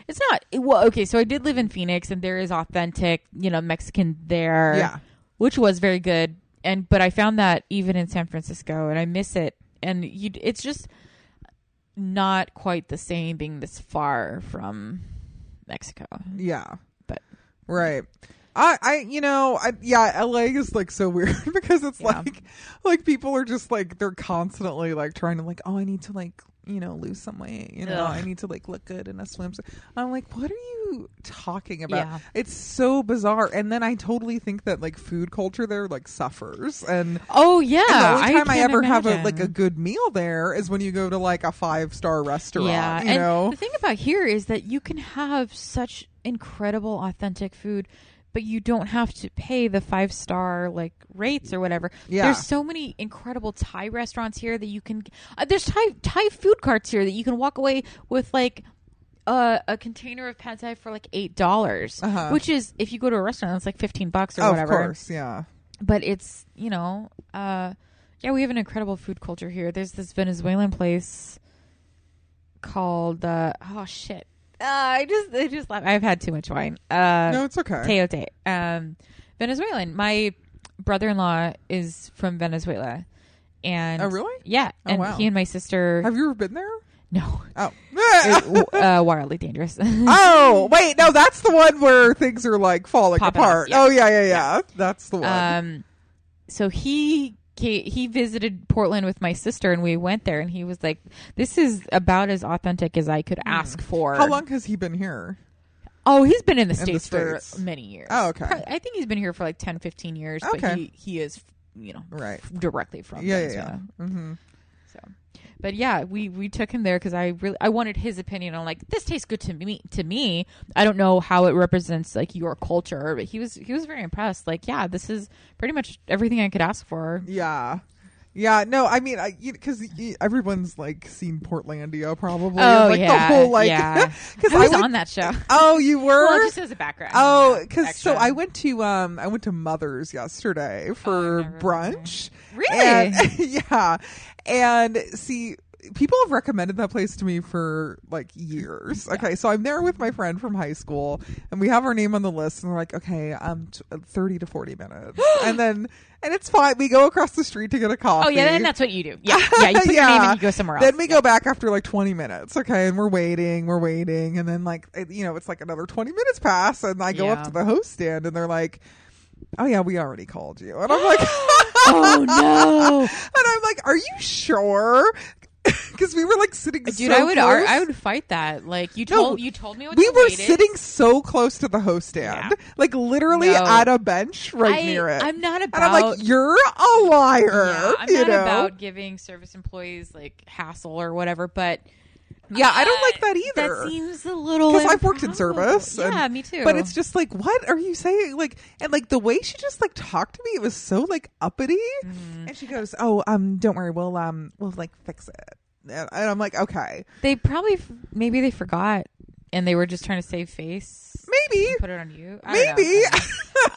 It's not well. Okay, so I did live in Phoenix, and there is authentic, you know, Mexican there. Yeah. which was very good. And but I found that even in San Francisco, and I miss it. And you, it's just not quite the same being this far from Mexico. Yeah. But- right. I, I, you know, I, yeah, LA is like so weird because it's Yeah. like, like people are just like they're constantly like trying to like, oh, I need to like, you know, lose some weight. You know, Ugh. I need to like look good in a swimsuit. I'm like, what are you talking about? Yeah. It's so bizarre. And then I totally think that like food culture there like suffers. And, Oh yeah, and the only time I, can't ever have a like a good meal there is when you go to like a five star restaurant. yeah. you and know. the thing about here is that you can have such incredible authentic food. But you don't have to pay the five star like rates or whatever. Yeah. There's so many incredible Thai restaurants here that you can. Uh, there's Thai Thai food carts here that you can walk away with like a, a container of pad thai for like eight dollars, Uh-huh. which is if you go to a restaurant, it's like fifteen bucks or Oh, whatever. of course, yeah. But it's you know, uh, yeah, we have an incredible food culture here. There's this Venezuelan place called uh, oh shit. Uh, I just I just laugh. I've had too much wine. Uh, no, it's okay. Teote. Um, Venezuelan. My brother-in-law is from Venezuela, and Oh, really? Yeah, Oh, and wow. he and my sister. Have you ever been there? no, Oh. It- uh, wildly dangerous. oh, wait, no, that's the one where things are like falling Popping apart. yeah. Oh, yeah, yeah, yeah. That's the one. um, so he ca- he visited Portland with my sister, and we went there, and he was like, "This is about as authentic as I could ask for." Hmm. How long has he been here? Oh, he's been in the the states, for many years. Oh, okay. Pro- I think he's been here for like 10, 15 years. Okay. But he he is, you know, Right. directly from yeah, yeah, Venezuela. yeah. Mm-hmm. So, but yeah, we we took him there because I really I wanted his opinion on like this tastes good to me. To me, I don't know how it represents like your culture, but he was he was very impressed. Like, yeah, this is pretty much everything I could ask for. Yeah. Yeah, no, I mean, I because everyone's like seen Portlandia probably. Oh and, like, yeah, the whole like yeah. because I was went, on that show. Oh, you were. Well, just as a background. Oh, because so. I went to um I went to Mother's yesterday for never been brunch. Really? And- yeah, and see. People have recommended that place to me for like years. Okay, so I'm there with my friend from high school, and we have our name on the list, and we're like, okay, um, t- thirty to forty minutes, and then and it's fine. We go across the street to get a coffee. Oh yeah, then that's what you do. Yeah, yeah. You put your name and you go somewhere else. Then we go back after like 20 minutes, okay, and we're waiting, we're waiting, and then like it- you know, it's like another 20 minutes pass, and I go up to the host stand, and they're like, "Oh yeah, we already called you," and I'm like, oh no, and I'm like, "Are you sure?" Because we were like sitting, dude! so I would ar-. I would fight that. Like you No, told you told me what we were waited. sitting so close to the host stand, Yeah. like literally No. at a bench right I, near it. I'm not and about. I'm like, "You're a liar," yeah, I'm not know. about giving service employees like hassle or whatever, but yeah, I don't uh, like that either. That seems a little because I've worked in service. and- Yeah, me too. But it's just like, what are you saying? Like, and like the way she just like talked to me, it was so like uppity. Mm-hmm. And she goes, "Oh, um, don't worry, we'll um, we'll like fix it." And I'm like, okay, they probably f- maybe they forgot and they were just trying to save face. maybe, Put it on you. I don't know. maybe.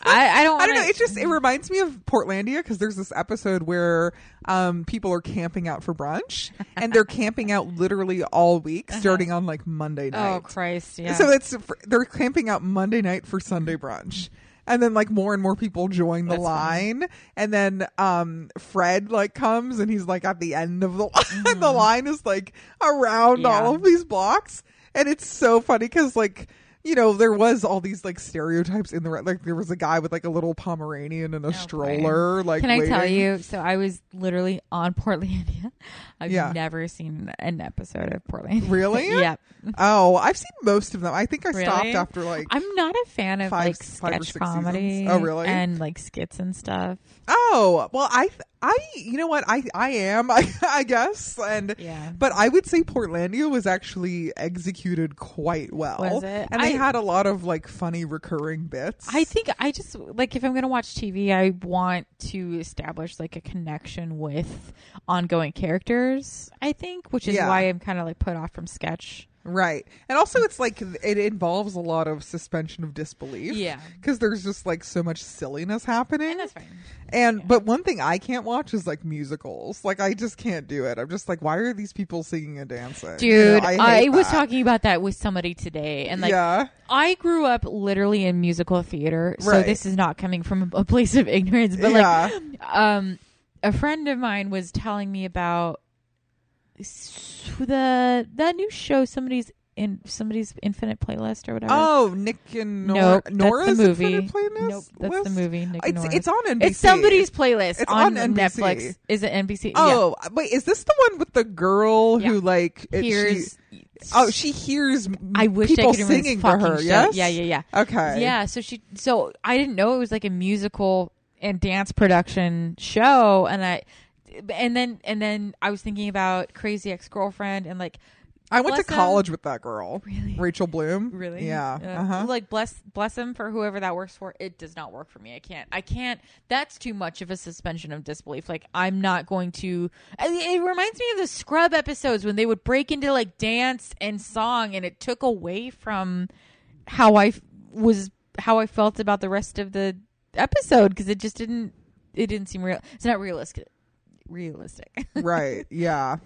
I, I don't. I don't know. It just it reminds me of Portlandia because there's this episode where um people are camping out for brunch and they're camping out literally all week, starting on like Monday night. Oh Christ! Yeah. So it's they're camping out Monday night for Sunday brunch. And then like more and more people join the That's funny. line. And then um Fred like comes and he's like at the end of the line. the line is like around Mm-hmm. Yeah. all of these blocks. And it's so funny because like you know, there was all these like stereotypes in the like there was a guy with like a little Pomeranian and a stroller. Like, Can I tell you? So I was literally on Portlandia. I've Yeah. never seen an episode of Portlandia. Really? yep. Oh, I've seen most of them. I think I stopped after like I'm not a fan of Five- like sketch comedy. seasons. Oh, really? And like skits and stuff. Oh well, I I you know what I I am I I guess and Yeah. but I would say Portlandia was actually executed quite well. Was it? And they I- had a lot of like funny recurring bits. I think I just like if I'm gonna watch TV, I want to establish like a connection with ongoing characters. I think, which is Yeah. why I'm kind of like put off from sketch. Right, and also it's like it involves a lot of suspension of disbelief. Yeah. because there's just like so much silliness happening. And that's fine. And but one thing I can't watch is like musicals. Like I just can't do it. I'm just like, why are these people singing and dancing? You know, Dude, I, I, was talking about that with somebody today, and like yeah, I grew up literally in musical theater, so Right. this is not coming from a, place of ignorance. But yeah, like, um, a friend of mine was telling me about the that new show somebody's in somebody's Infinite Playlist or whatever. Oh, Nick and Nor- nope, Nora's that's the movie. Infinite Playlist Nope, that's list? the movie. Nick and It's, it's on NBC. It's somebody's playlist It's on, on NBC. Netflix. Is it NBC? Oh, yeah. Oh, wait, is this the one with the girl who like hears? She, oh, she hears I wish people I could singing for her. show. Yes. Yeah, yeah, yeah. Okay. Yeah, so she so I didn't know it was like a musical and dance production show and I and then and then I was thinking about Crazy Ex-Girlfriend and like I went to them. college with that girl. Really? Rachel Bloom. really Yeah. uh, Uh-huh. like bless bless him for whoever that works for it does not work for me. I can't I can't that's too much of a suspension of disbelief. Like I'm not going to I- it reminds me of the Scrubs episodes when they would break into like dance and song and it took away from how I f- was how I felt about the rest of the episode because it just didn't it didn't seem real. It's not realistic. Realistic. right. Yeah.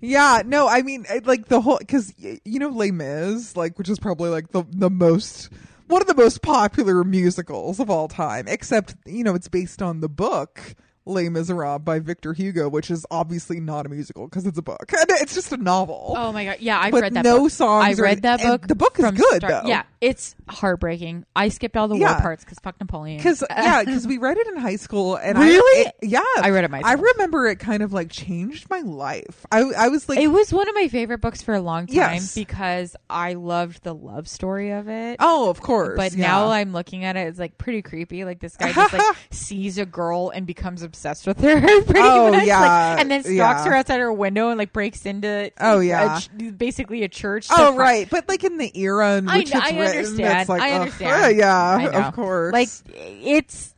Yeah. No, I mean, like the whole because you know Les Mis, like which is probably like the the most one of the most popular musicals of all time. Except you know it's based on the book. Les Miserables by Victor Hugo, which is obviously not a musical because it's a book. And it's just a novel. oh my god! Yeah, I've read that. Book. No book. songs I or- read that book. the book is good, start- though. Yeah, It's heartbreaking. I skipped all the Yeah. war parts because fuck Napoleon. Because yeah, because we read it in high school, and Really? I, it- yeah, I read it myself. I remember it kind of like changed my life. I I was like, it was one of my favorite books for a long time Yes. because I loved the love story of it. oh, of course, But yeah. now I'm looking at it, it's like pretty creepy. Like this guy just like sees a girl and becomes obsessed with her. Pretty Oh, much. yeah, Like, and then stalks yeah. her outside her window and like breaks into. Oh, a yeah. ch- basically a church. Oh right, but like in the era in I which kn- it's I written, understand. it's like, I understand. yeah, I of course. Like it's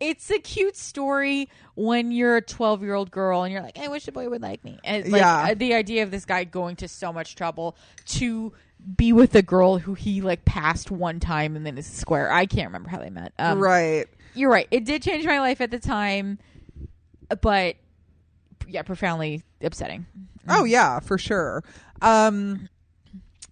it's a cute story when you're a 12 year old girl and you're like, I wish a boy would like me. And like Yeah. uh, the idea of this guy going to so much trouble to be with a girl who he like passed one time and then is square. I can't remember how they met. Um, right. You're right. It did change my life at the time, but yeah, profoundly upsetting. Oh yeah, for sure. Um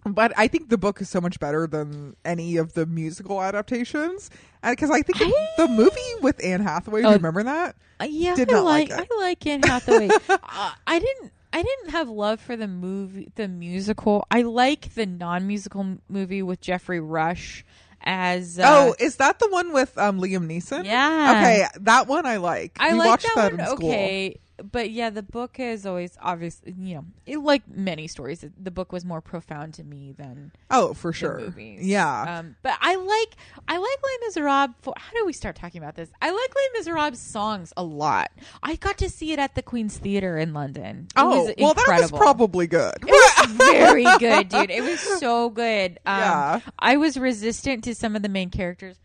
but I think the book is so much better than any of the musical adaptations, because I think I- the movie with Anne Hathaway. Do Oh, you remember that? Uh, yeah, Did I not like like. I like Anne Hathaway. uh, I didn't I didn't have love for the movie the musical. I like the non-musical movie with Geoffrey Rush as uh, oh, is that the one with um, Liam Neeson? Yeah. Okay, that one I like. I we like watched that, that, one. in school. Okay, but yeah, the book is always obviously you know it, like many stories. The book was more profound to me than Oh, for the sure. movies. Yeah. Um, but I like I like Les Miserables. For how do we start talking about this? I like Les Miserables songs a lot. I got to see it at the Queen's Theater in London. It oh, well, that was probably good. It was very good, dude. It was so good. Um, Yeah. I was resistant to some of the main characters.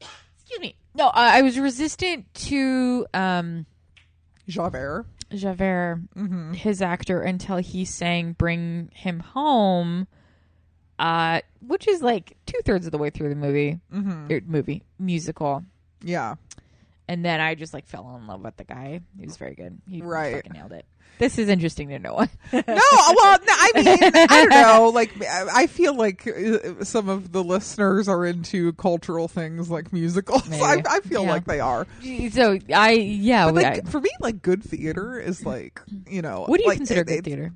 Excuse me. No, I I was resistant to um, Javert. Javert, hmm his actor, until he sang "Bring Him Home," uh, which is like two thirds of the way through the movie, hmm er, movie musical. Yeah. And then I just like fell in love with the guy. He was very good. He Right. fucking nailed it. This is interesting to know. no, well, no, I mean, I don't know. Like, I feel like uh, some of the listeners are into cultural things like musicals. I, I feel Yeah. like they are. so I yeah. But like I- for me, like good theater is like you know. what do you like, consider it- good it- theater?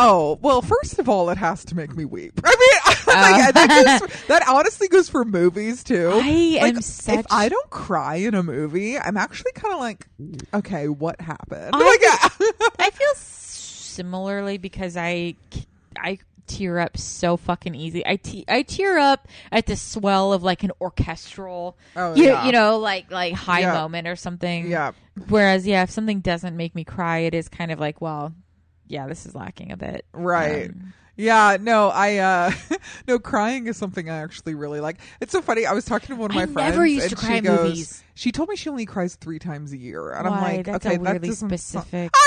Oh well, first of all, it has to make me weep. I mean, like, that, oh. goes, that honestly goes for movies too. I like, am such. If I don't cry in a movie, I'm actually kind of like, okay, what happened? I like, I feel similarly because I I tear up so fucking easy. I te- I tear up at the swell of like an orchestral, Oh, you, yeah. you know, like like high Yeah. moment or something. yeah, Whereas, yeah, if something doesn't make me cry, it is kind of like, well, yeah, this is lacking a bit. right. Um, Yeah, no, I uh no crying is something I actually really like. It's so funny. I was talking to one of I my friends never used and to cry she in goes, movies. She told me she only cries 3 times a year. And why? I'm like, That's okay, a that weirdly doesn't specific.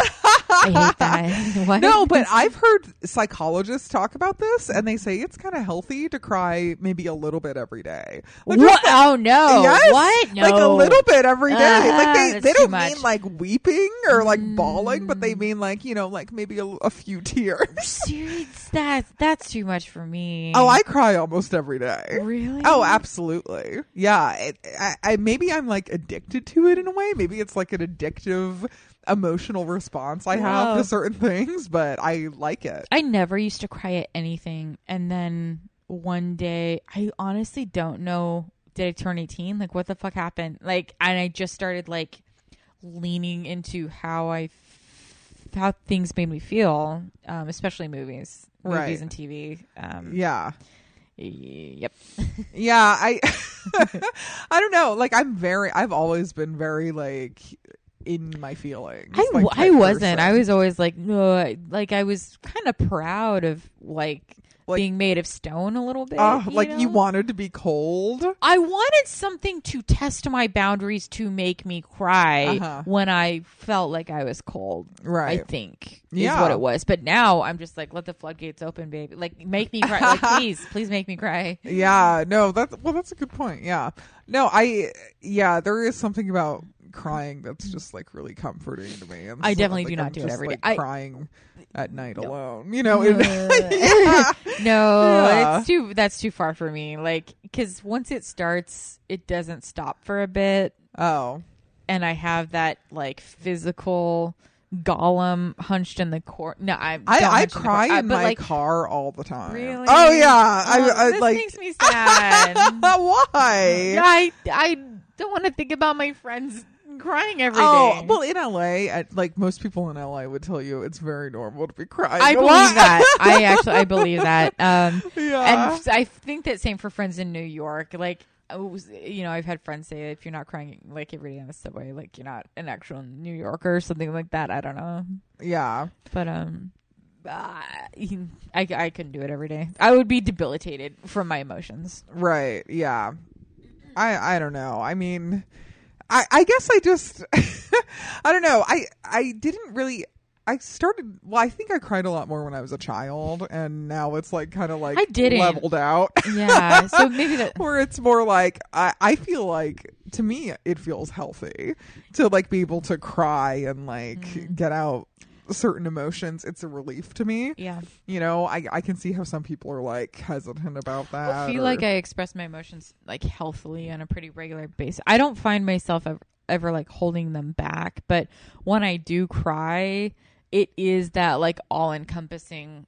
I hate that. what? No, but I've heard psychologists talk about this and they say it's kind of healthy to cry maybe a little bit every day. Like, what? like- Oh no! Yes, What? No, Like a little bit every day. Ah, like they, they don't mean like weeping or like bawling, but Mm. they mean like, you know, like maybe a, a few tears. Serious? That that's too much for me. Oh, I cry almost every day. really? Oh, absolutely. Yeah. It, I, I maybe I'm like addicted to it in a way. Maybe it's like an addictive emotional response I have to certain things, but I like it. I never used to cry at anything, and then one day, I honestly don't know. Did I turn eighteen? Like, what the fuck happened? Like, and I just started like leaning into how I, how things made me feel, um, especially movies, Right. movies and TV. Um, Yeah. Yep. Yeah, I I don't know. Like I'm very I've always been very like in my feelings. I, like, I wasn't. I was always like, no, like I was kind of proud of like, Like- being made of stone a little bit. Oh, like you wanted to be cold. I wanted something to test my boundaries to make me cry Uh-huh. when I felt like I was cold. Right. I think Yeah. is what it was. But now I'm just like, let the floodgates open, baby. Like, make me cry. like, please, please make me cry. Yeah, no, that's well that's a good point. Yeah. No, I yeah, there is something about crying that's just like really comforting to me. And I definitely like, do not I'm do it every day. like, I- crying at night alone. You know, Uh, yeah. No, Yeah. it's too. That's too far for me. Like, because once it starts, it doesn't stop for a bit, Oh. and I have that like physical Gollum hunched in the corner. No, I I, I hunch in the cry in but my like, car all the time. Really? Oh yeah. I, Oh, I this like. makes me sad. Why? I I don't want to think about my friends crying every day. Oh well, in LA, I, like most people in LA would tell you, it's very normal to be crying. I a believe lot. that. I actually I believe that. Um, yeah. and I think that same for friends in New York. Like, was- you know, I've had friends say if you're not crying like every day on the subway, like you're not an actual New Yorker or something like that. I don't know, yeah. but um. uh, I, I couldn't do it every day. I would be debilitated from my emotions. Right. Yeah. I I don't know. I mean, I I guess I just I don't know. I I didn't really. I started. Well, I think I cried a lot more when I was a child, and now it's like kind of like I didn't. leveled out. Yeah, so maybe that. where it's more like I, I feel like to me it feels healthy to like be able to cry and like Mm. get out certain emotions it's a relief to me Yeah, you know i i can see how some people are like hesitant about that I feel or- like I express my emotions like healthily on a pretty regular basis. I don't find myself ever, ever like holding them back, but when I do cry, it is that like all encompassing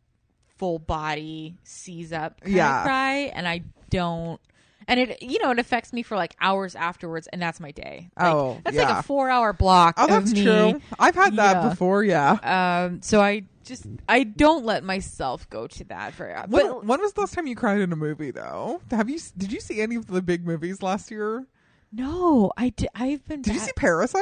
full body seize up kind Yeah. of cry and I don't and it you know it affects me for like hours afterwards and that's my day. Like, Oh, that's like a 4 hour block oh that's me. true i've had that Yeah. before yeah Um so I just I don't let myself go to that for when, but when was the last time you cried in a movie though have you did you see any of the big movies last year no, I di- I've been did you see parasite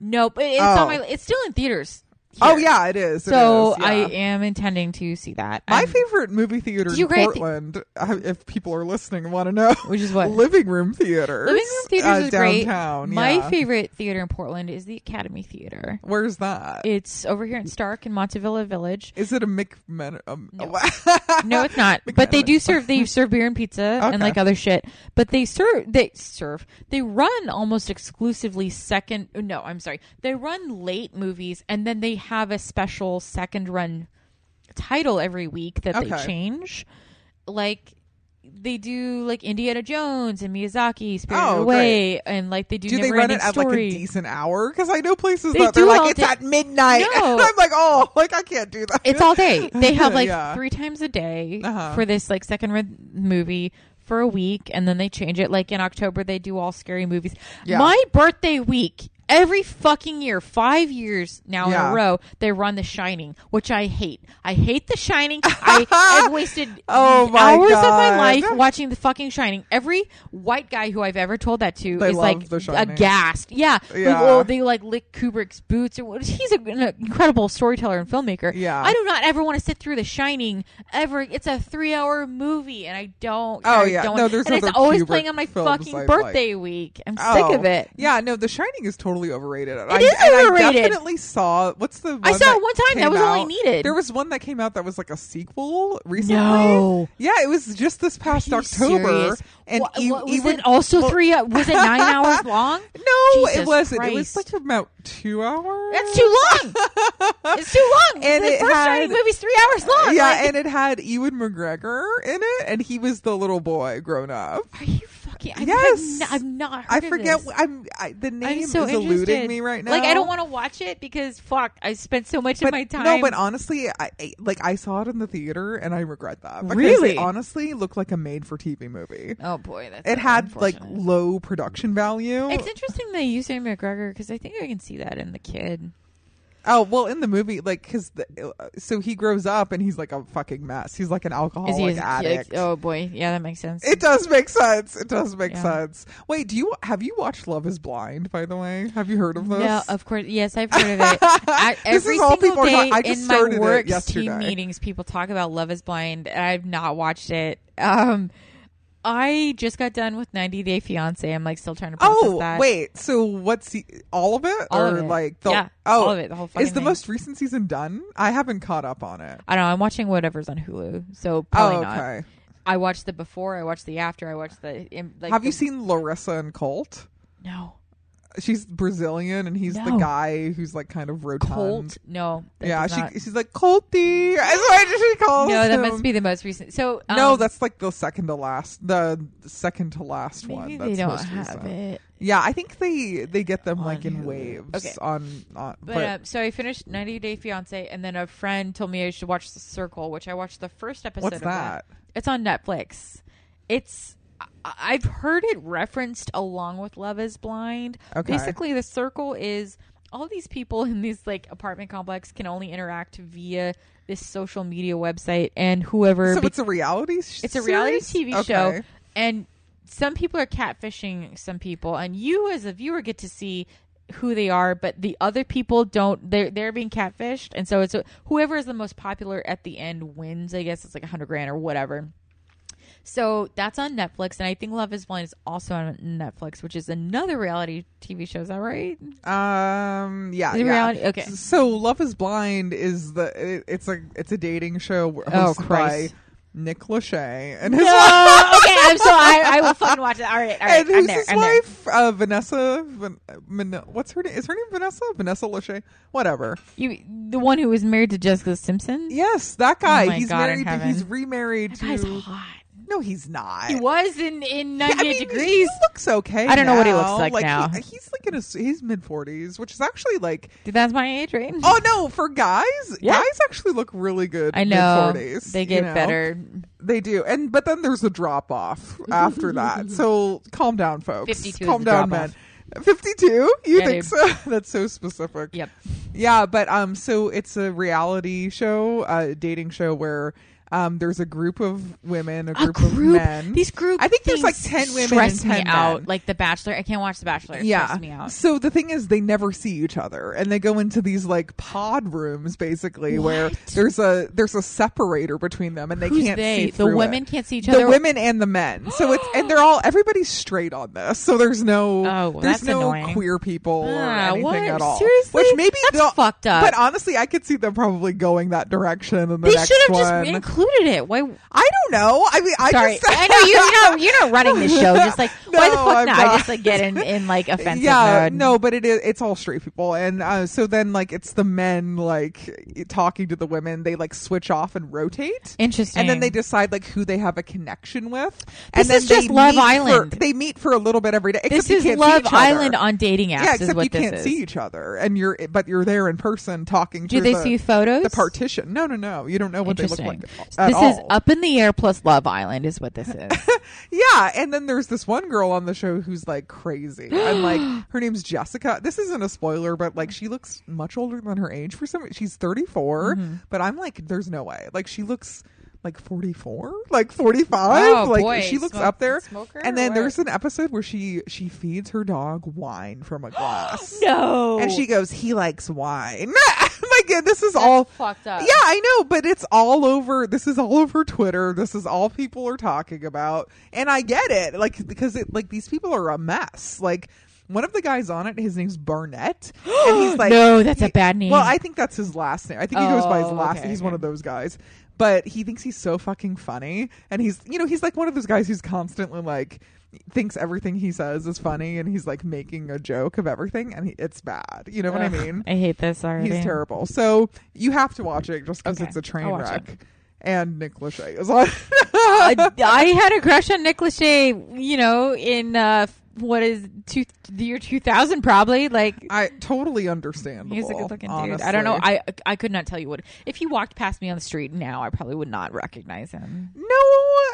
Nope, it, it's Oh. on my. It's still in theaters. Oh yeah it is It So is, yeah. I am intending to see that. My I'm- favorite movie theater in Portland, uh, if people are listening and want to know, Which is what? living room theater. Living room theaters uh, is great. downtown. My yeah. favorite theater in Portland is the Academy Theater. Where's that? It's over here in Stark in Montavilla Village. Is it a McMen? Um, No. No, it's not. But they do serve. They serve beer and pizza and like other shit. But they serve. They serve. They run almost exclusively second. No, I'm sorry. They run late movies and then they have a special second run title every week that they change. Like they do like Indiana Jones and Miyazaki, Spirited Oh, Away, and like they do. do they run it at Story. like a decent hour? Because I know places They that they're like it's day. at midnight. No. I'm like, oh, like I can't do that. It's all day. They have like Yeah. three times a day Uh-huh. for this like second run movie for a week, and then they change it. Like in October, they do all scary movies. Yeah. My birthday week. Every fucking year, five years now in a row, they run The Shining, which I hate. I hate The Shining. I, I've wasted Oh my hours of my life watching the fucking Shining. Every white guy who I've ever told that to They is like aghast. Yeah, Yeah. Like, oh, they like lick Kubrick's boots. Or he's a- an incredible storyteller and filmmaker. Yeah. I do not ever want to sit through The Shining ever. It's a three-hour movie, and I don't. Oh, I yeah. don't, No, there's and it's always Kubrick playing on my fucking birthday week. I'm sick Oh. of it. Yeah, no, The Shining is totally overrated. It is I, overrated. And I definitely saw. What's the? I saw it one time. That was all I needed. There was one that came out that was like a sequel recently. No. Yeah, it was just this past October. serious? And Wha- e- what, was even- it also well- three? hou- Was it nine hours long? No, Jesus it wasn't. It was like about two hours. That's too long. it's too long. And the it first had- movie's three hours long. Yeah, Like, and it had Ewan McGregor in it, and he was the little boy grown up. are you fucking? I've, Yes. I've, n- I've not. I forget. this. I'm I, the name I'm so is interested. eluding me right now. Like I don't want to watch it because fuck, I spent so much But of my time. no, but honestly, I, I like I saw it in the theater, and I regret that. Because Really? it honestly looked like a made-for-TV movie. oh boy, that's It had like low production value. It's interesting they use Sam McGregor because I think I can see that in the kid. Oh well, in the movie, like, because so he grows up and he's like a fucking mess. He's like an alcoholic Is he? Addict. like, oh boy, yeah, that makes sense. It does make sense. It does make Yeah. sense. Wait, do you have you watched Love Is Blind? By the way, have you heard of this? No, of course. Yes, I've heard of it. I, This every is all single day just in my work team meetings, people talk about Love Is Blind. and I've not watched it. Um, I just got done with 90 Day Fiance. I'm like still trying to process oh that. wait, so what's the, all of it, All or of it. like the Yeah, oh all of it, the whole is the thing. most recent season done? I haven't caught up on it. I don't know. I'm watching whatever's on Hulu, so probably oh not. I watched the before. I watched the after. I watched the. Like have you seen Larissa and Colt? No. She's Brazilian, and he's the guy who's like kind of rotund. Colt? No. Yeah, she not- she's like Colty. That's what she calls No, that him. must be the most recent. So no, um, that's like the second to last, the second to last one. That's they don't most have recent. it. Yeah, I think they they get them like in Hulu. waves. Okay. On, on But, but, uh, so I finished 90 Day Fiance, and then a friend told me I should watch The Circle, which I watched the first episode. what's of that? It's on Netflix. It's I've heard it referenced along with Love Is Blind. Okay. Basically, The Circle is all these people in this like apartment complex can only interact via this social media website, and whoever So be- it's a reality. sh- it's a reality series? TV show, and some people are catfishing some people, and you as a viewer get to see who they are, but the other people don't. They're they're being catfished, and so it's whoever is the most popular at the end wins. I guess it's like a hundred grand or whatever. So that's on Netflix, and I think Love Is Blind is also on Netflix, which is another reality TV show. Is that right? Um. Yeah. Yeah. reality? Okay. So Love Is Blind is the it, it's a it's a dating show hosted Oh, by Christ. Nick Lachey and his No, okay, I'm so I, I will fucking watch it. All right, all right, and I'm who's there. his I'm there. wife? Uh, Vanessa. Van, what's her name? Is her name Vanessa? Vanessa Lachey? Whatever. You, the one who was married to Jessica Simpson. Yes, that guy. Oh he's God married. To, he's remarried That guy's to. hot. No, he's not. He was in in Yeah, I mean, degrees. He looks okay. I don't know what he now. looks like now. he- he's like in his he's mid forties, which is actually like Dude, That's my age, right? oh no for guys. Yeah. Guys actually look really good. I know mid-40s, they you get know? better. They do, and but then there's a drop off after that. So calm down, folks. 52 calm the down, man. Fifty-two? You Yeah, think dude. so? That's so specific. Yep. Yeah, but um, so it's a reality show, a dating show where um, there's a group of women, a A group, of men. These group. I think there's like 10 women stress and 10 me out. Like The Bachelor. I can't watch The Bachelor. It yeah. me out. So the thing is, they never see each other, and they go into these like pod rooms, basically, where there's a there's a separator between them, and they Who's can't they? see The women it. can't see each other. the women and the men. So it's and they're all everybody's straight on this. So there's no Oh, well, there's no annoying. queer people or Ah, anything what? at all. Seriously? Which maybe That's fucked up. But honestly, I could see them probably going that direction in the They should have just included it. Why? I don't know. I mean, I Sorry, just I know you. Know, you're not running the show. Just like why the No, fuck I'm not? not. I just like get in in like offensive yeah, mode. no, but it is it's all straight people, and uh, so then like it's the men like talking to the women. They like switch off and rotate. Interesting. And then they decide like who they have a connection with. and This then is just Love meet for- Island. they meet for a little bit every day. This is Love. Island on dating apps. Yeah, is except what you can't is. see each other, and you're but you're there in person talking. Do they the, see photos? the partition? No, no, no. You don't know what they look like. This is. Up in the Air plus Love Island is what this is. Yeah, and then there's this one girl on the show who's like crazy, and like her name's Jessica. This isn't a spoiler, but like she looks much older than her age for some. She's 34, Mm-hmm. but I'm like, there's no way. Like she looks like 44, like 45. Oh, like boy. she looks Smoke- up there. smoker And then there's an episode where she she feeds her dog wine from a glass. no. And she goes, he likes wine. Oh like this is all fucked up. yeah, I know, but it's all over. This is all over Twitter. This is all people are talking about, and I get it. Like because it like these people are a mess. Like one of the guys on it, his name's Barnett, and he's like, no, that's a bad name. Well, I think that's his last name. I think he goes by his Oh, last. okay, he's okay. one of those guys, but he thinks he's so fucking funny, and he's you know he's like one of those guys who's constantly like thinks everything he says is funny, and he's like making a joke of everything, and he, it's bad. You know what I mean? I hate this already. He's terrible. So you have to watch it just because Okay. it's a train wreck. And Nick Lachey is on. I, I had a crush on Nick Lachey, you know, in uh, what is two, the year 2000, probably. Like, I totally understand. he's a good looking dude. I don't know. I I could not tell you what. If he walked past me on the street now, I probably would not recognize him. no,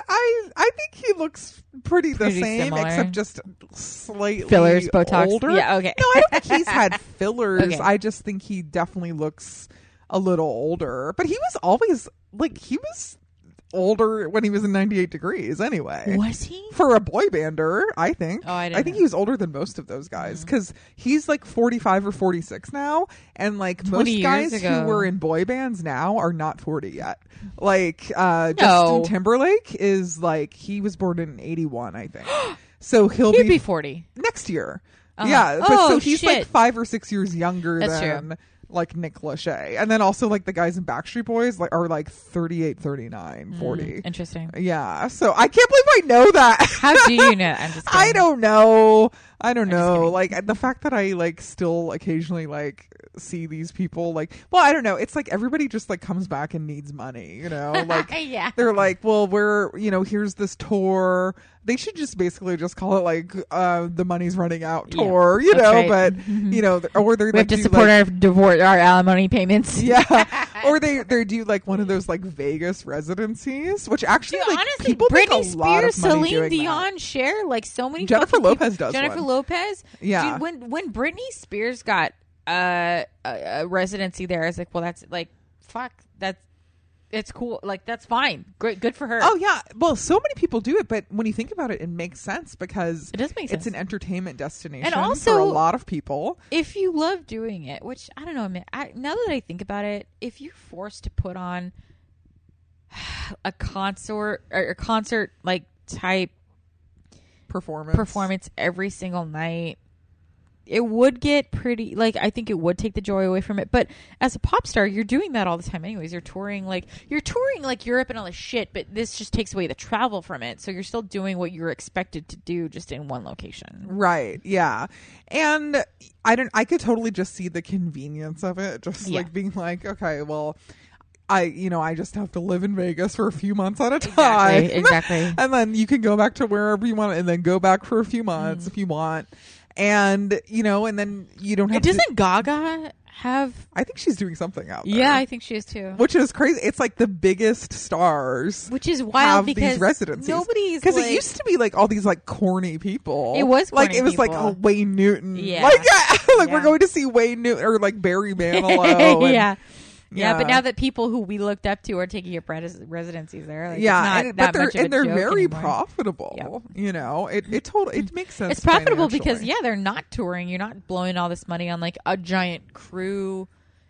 I I think he looks pretty, Pretty the same, similar. except just slightly Fillers, Botox. older. Yeah, okay. No, I don't think he's had fillers. Okay. I just think he definitely looks a little older. But he was always like he was older when he was in 98 degrees anyway. Was he? For a boy bander, I think. Oh, I didn't think know. He was older than most of those guys because he's like 45 or 46 now. And like 20 most guys ago. who were in boy bands now are not 40 yet. Like uh, No. Justin Timberlake is like, he was born in 81, I think. so he'll be, be 40. next year. Uh-huh. Yeah. But Oh, so he's like five or six years younger That's than. Like Nick Lachey. And then also like the guys in Backstreet Boys like are like 38, 39, 40. Mm, interesting. Yeah. So I can't believe I know that. How do you know? I'm just. I don't know. I don't I'm know. Like the fact that I like still occasionally like see these people like well, I don't know. It's like everybody just like comes back and needs money, you know? Like yeah. they're like, well, we're, you know, here's this tour. They should just basically just call it like uh the money's running out Yeah, tour, you that's know, right. but you know, or they're We like have to support like, our divorce, our alimony payments. yeah, or they they do like one of those like Vegas residencies, which actually Dude, like honestly, people Britney make a lot of Spears, money Celine doing Dion that. share like so many. Jennifer fucking people- Lopez does Jennifer one. Lopez. Yeah. Dude, when when Britney Spears got uh, a, a residency there, I was like, well, that's like, fuck, that's it's cool. Like that's fine. Great, good for her. Oh yeah, well, so many people do it, but when you think about it, it makes sense because It does make sense. it's an entertainment destination And for a lot of people. if you love doing it, which I don't know, man. I, now that I think about it, if you're forced to put on a concert or a concert like type Performance, performance every single night it would get pretty like i think it would take the joy away from it but as a pop star you're doing that all the time anyways you're touring like you're touring like europe and all this shit but this just takes away the travel from it so you're still doing what you're expected to do just in one location Right. Yeah. And I don't I could totally just see the convenience of it. Just Yeah. like being like, okay, well, I you know, I just have to live in Vegas for a few months at a time. exactly exactly and then you can go back to wherever you want and then go back for a few months if you want. And you know, and then you don't have doesn't gaga have I think she's doing something out there. yeah i think she is too Which is crazy. It's like the biggest stars which is have wild because these residencies. nobody's because like, it used to be like all these like corny people. It was like it was like people. oh Wayne Newton. Yeah. like yeah, like we're going to see Wayne Newton or like Barry Manilow. and- yeah. Yeah, but now that people who we looked up to are taking up res- residencies there, like, yeah, it's not and, but they're and they're very anymore. profitable. Yep. You know, it it totally it makes sense. It's profitable because yeah, they're not touring. You're not blowing all this money on like a giant crew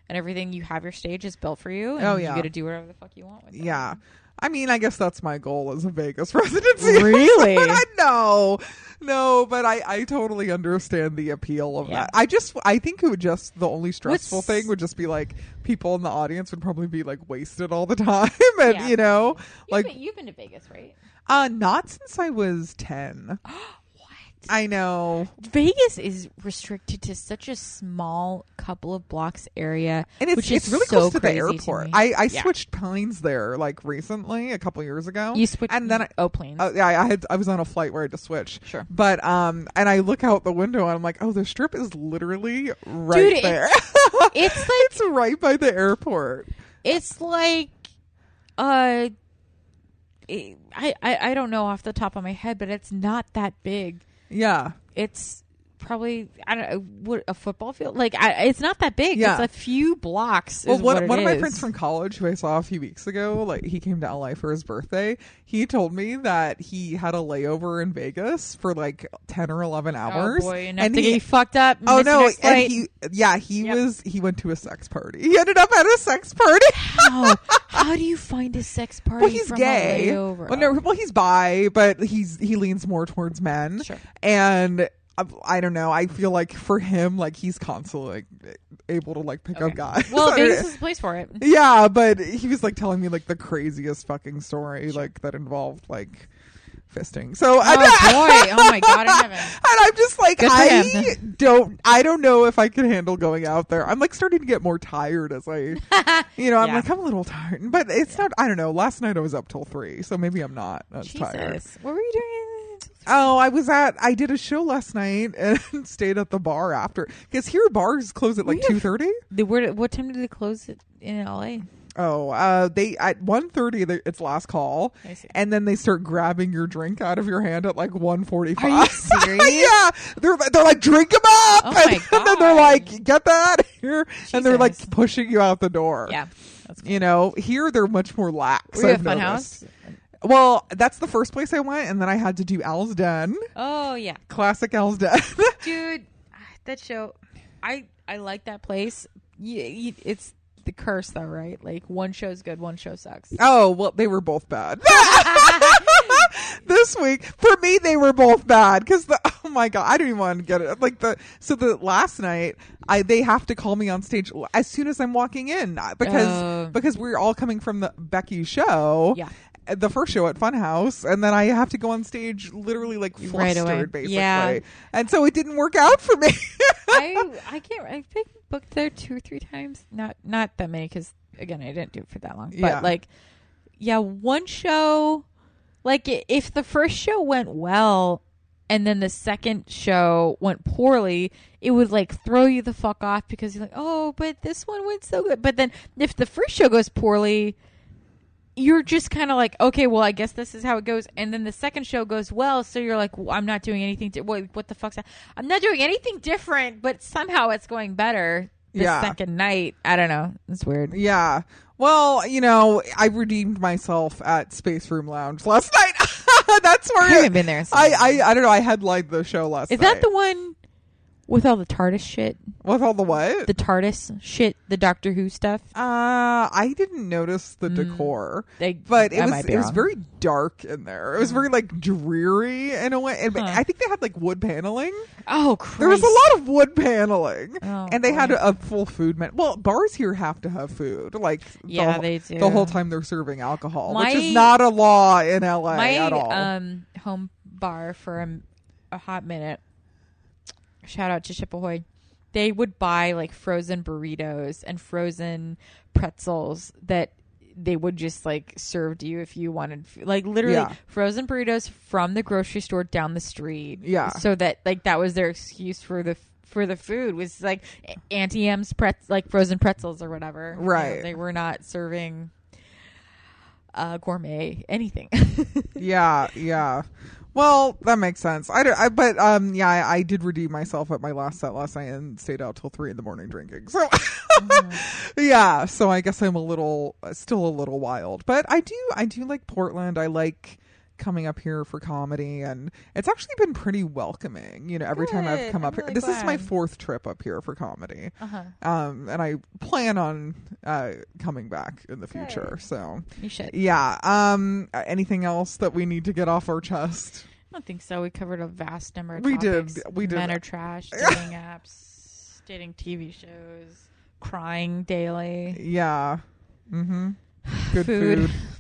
and everything. You have your stages built for you. And Oh, you get to do whatever the fuck you want with. Yeah. I mean, I guess that's my goal as a Vegas residency. Really? no, no, but I, I totally understand the appeal of Yeah. that. I just, I think it would just, the only stressful What's- thing would just be like people in the audience would probably be like wasted all the time. and, Yeah. you know, You've, like, been, you've been to Vegas, right? uh, not since I was 10. I know. Vegas is restricted to such a small couple of blocks area, And it's, which it's is really so close to the airport. me. I, I Yeah. switched planes there like recently, a couple years ago. you switched and then I, oh planes. Oh yeah, I had I was on a flight where I had to switch. Sure. But um, and I look out the window and I'm like, oh, the strip is literally right Dude, there. it's like it's right by the airport. It's like, uh, I, I I don't know off the top of my head, but it's not that big. Yeah. It's probably I don't know what a football field. Like I, it's not that big. Yeah. It's a few blocks. Well, is one, one of my friends from college who I saw a few weeks ago, like he came to LA for his birthday. He told me that he had a layover in Vegas for like ten or eleven oh, hours. Oh boy, enough and to he, get fucked up. Oh no! And flight. he, yeah, he Yep. was. He went to a sex party. He ended up at a sex party. how how do you find a sex party? well, he's from gay. A layover? Well, no, well, he's bi, but he's he leans more towards men. Sure. And I, I don't know. I feel like for him, like he's constantly like, able to like pick up guys. Well, Vegas is a place for it. yeah, but he was like telling me like the craziest fucking story, like that involved like fisting. So Oh I, boy! Oh my god! in heaven. and I'm just like Good I don't I don't know if I can handle going out there. I'm like starting to get more tired as I you know, I'm Yeah. like I'm a little tired. But it's not I don't know. Last night I was up till 3, so maybe I'm not as tired. What were you doing? Oh, I was at I did a show last night and stayed at the bar after cuz here bars close at like We have- 2:30. The where? What time did they close it in LA? Oh, uh they at 1:30 they- it's last call. I see. And then they start grabbing your drink out of your hand at like 1:45. Are you serious? yeah, they're they're like drink them up, Oh and, and then they're like get that here, and they're like pushing you out the door. Yeah, that's cool. you know, here they're much more lax. Were you I've at. Funhouse? Well, that's the first place I went, and then I had to do Al's Den, Oh yeah, classic Al's Den. dude, that show, I I like that place. Yeah, you, it's the curse though, right? Like one show's good, one show sucks. oh well, they were both bad. this week for me they were both bad because the oh my god I don't even want to get it like the so the last night I they have to call me on stage as soon as I'm walking in uh, because Oh. because we're all coming from the Becky show Yeah. The first show at Funhouse and then I have to go on stage literally like flustered Right basically Yeah. and so it didn't work out for me I I can't. I've been booked there two or three times. Not not that many because again I didn't do it for that long. But Yeah. like, yeah, one show. Like if the first show went well, and then the second show went poorly, it would like throw you the fuck off because you're like, oh, but this one went so good. But then if the first show goes poorly. You're just kind of like, okay, well, I guess this is how it goes, and then the second show goes well, so you're like, well, I'm not doing anything. Di- what, what the fuck's that? I'm not doing anything different, but somehow it's going better the Yeah. second night. I don't know. It's weird. Yeah. Well, you know, I redeemed myself at Space Room Lounge last night. That's where I haven't been there. I. I I don't know. I headlined the show last night. is night. that the one with all the TARDIS shit? with all the what? The TARDIS shit, the Doctor Who stuff. uh, I didn't notice the decor, They, but it I was might be it was wrong. very dark in there. It was very like dreary in a way, and Huh. I think they had like wood paneling. Oh, Christ. There was a lot of wood paneling, Oh, and they had boy. a, a full food menu. Well, bars here have to have food, like Yeah, the, they do. the whole time they're serving alcohol, My- which is not a law in LA My at all. um home bar for a, a hot minute. Shout out to Chip Ahoy. They would buy like frozen burritos and frozen pretzels that they would just like serve to you if you wanted like literally Yeah. frozen burritos from the grocery store down the street. Yeah. So that like that was their excuse for the for the food was like Auntie M's pretz like frozen pretzels or whatever. You know, Right. they were not serving uh gourmet anything. yeah, yeah. Well, that makes sense. I, don't- I but um yeah, I, I did redeem myself at my last set last night and stayed out till three in the morning drinking. So yeah, so I guess I'm a little still a little wild, but I do I do like Portland. I like coming up here for comedy and it's actually been pretty welcoming you know every time i've come I'm up here really this is my fourth trip up here for comedy uh-huh. um and i plan on uh coming back in the future Good. so You should. yeah. Um. Anything else that we need to get off our chest? I don't think so. We covered a vast number of We did. We did. Men are trash, dating apps, dating TV shows, crying daily, Yeah. Mm-hmm. Good Food. food.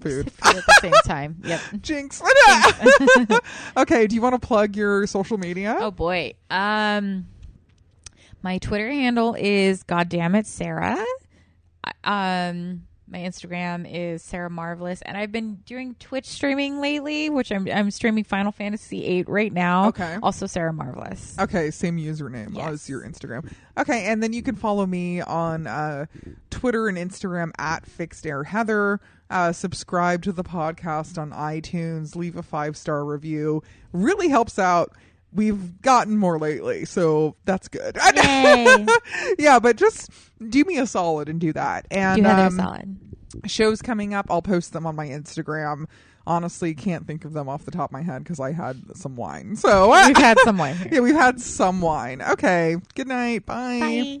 Food. food at the same time. Yep. Jinx. okay. Do you want to plug your social media? Oh boy. Um, my Twitter handle is goddammit Sarah. Um, my Instagram is Sarah Marvelous, and I've been doing Twitch streaming lately, which I'm I'm streaming Final Fantasy VIII right now. Okay. Also Sarah Marvelous. Okay, same username Yes. as your Instagram. Okay, and then you can follow me on uh, Twitter and Instagram at Fixed Air Heather. Uh, subscribe to the podcast on iTunes. Leave a five star review. Really helps out. We've gotten more lately, so that's good. Yeah, but just do me a solid and do that. And Do Heather um, solid. shows coming up. I'll post them on my Instagram. Honestly, can't think of them off the top of my head because I had some wine. So We've had some wine here. yeah, we've had some wine. Okay. Good night. Bye. Bye.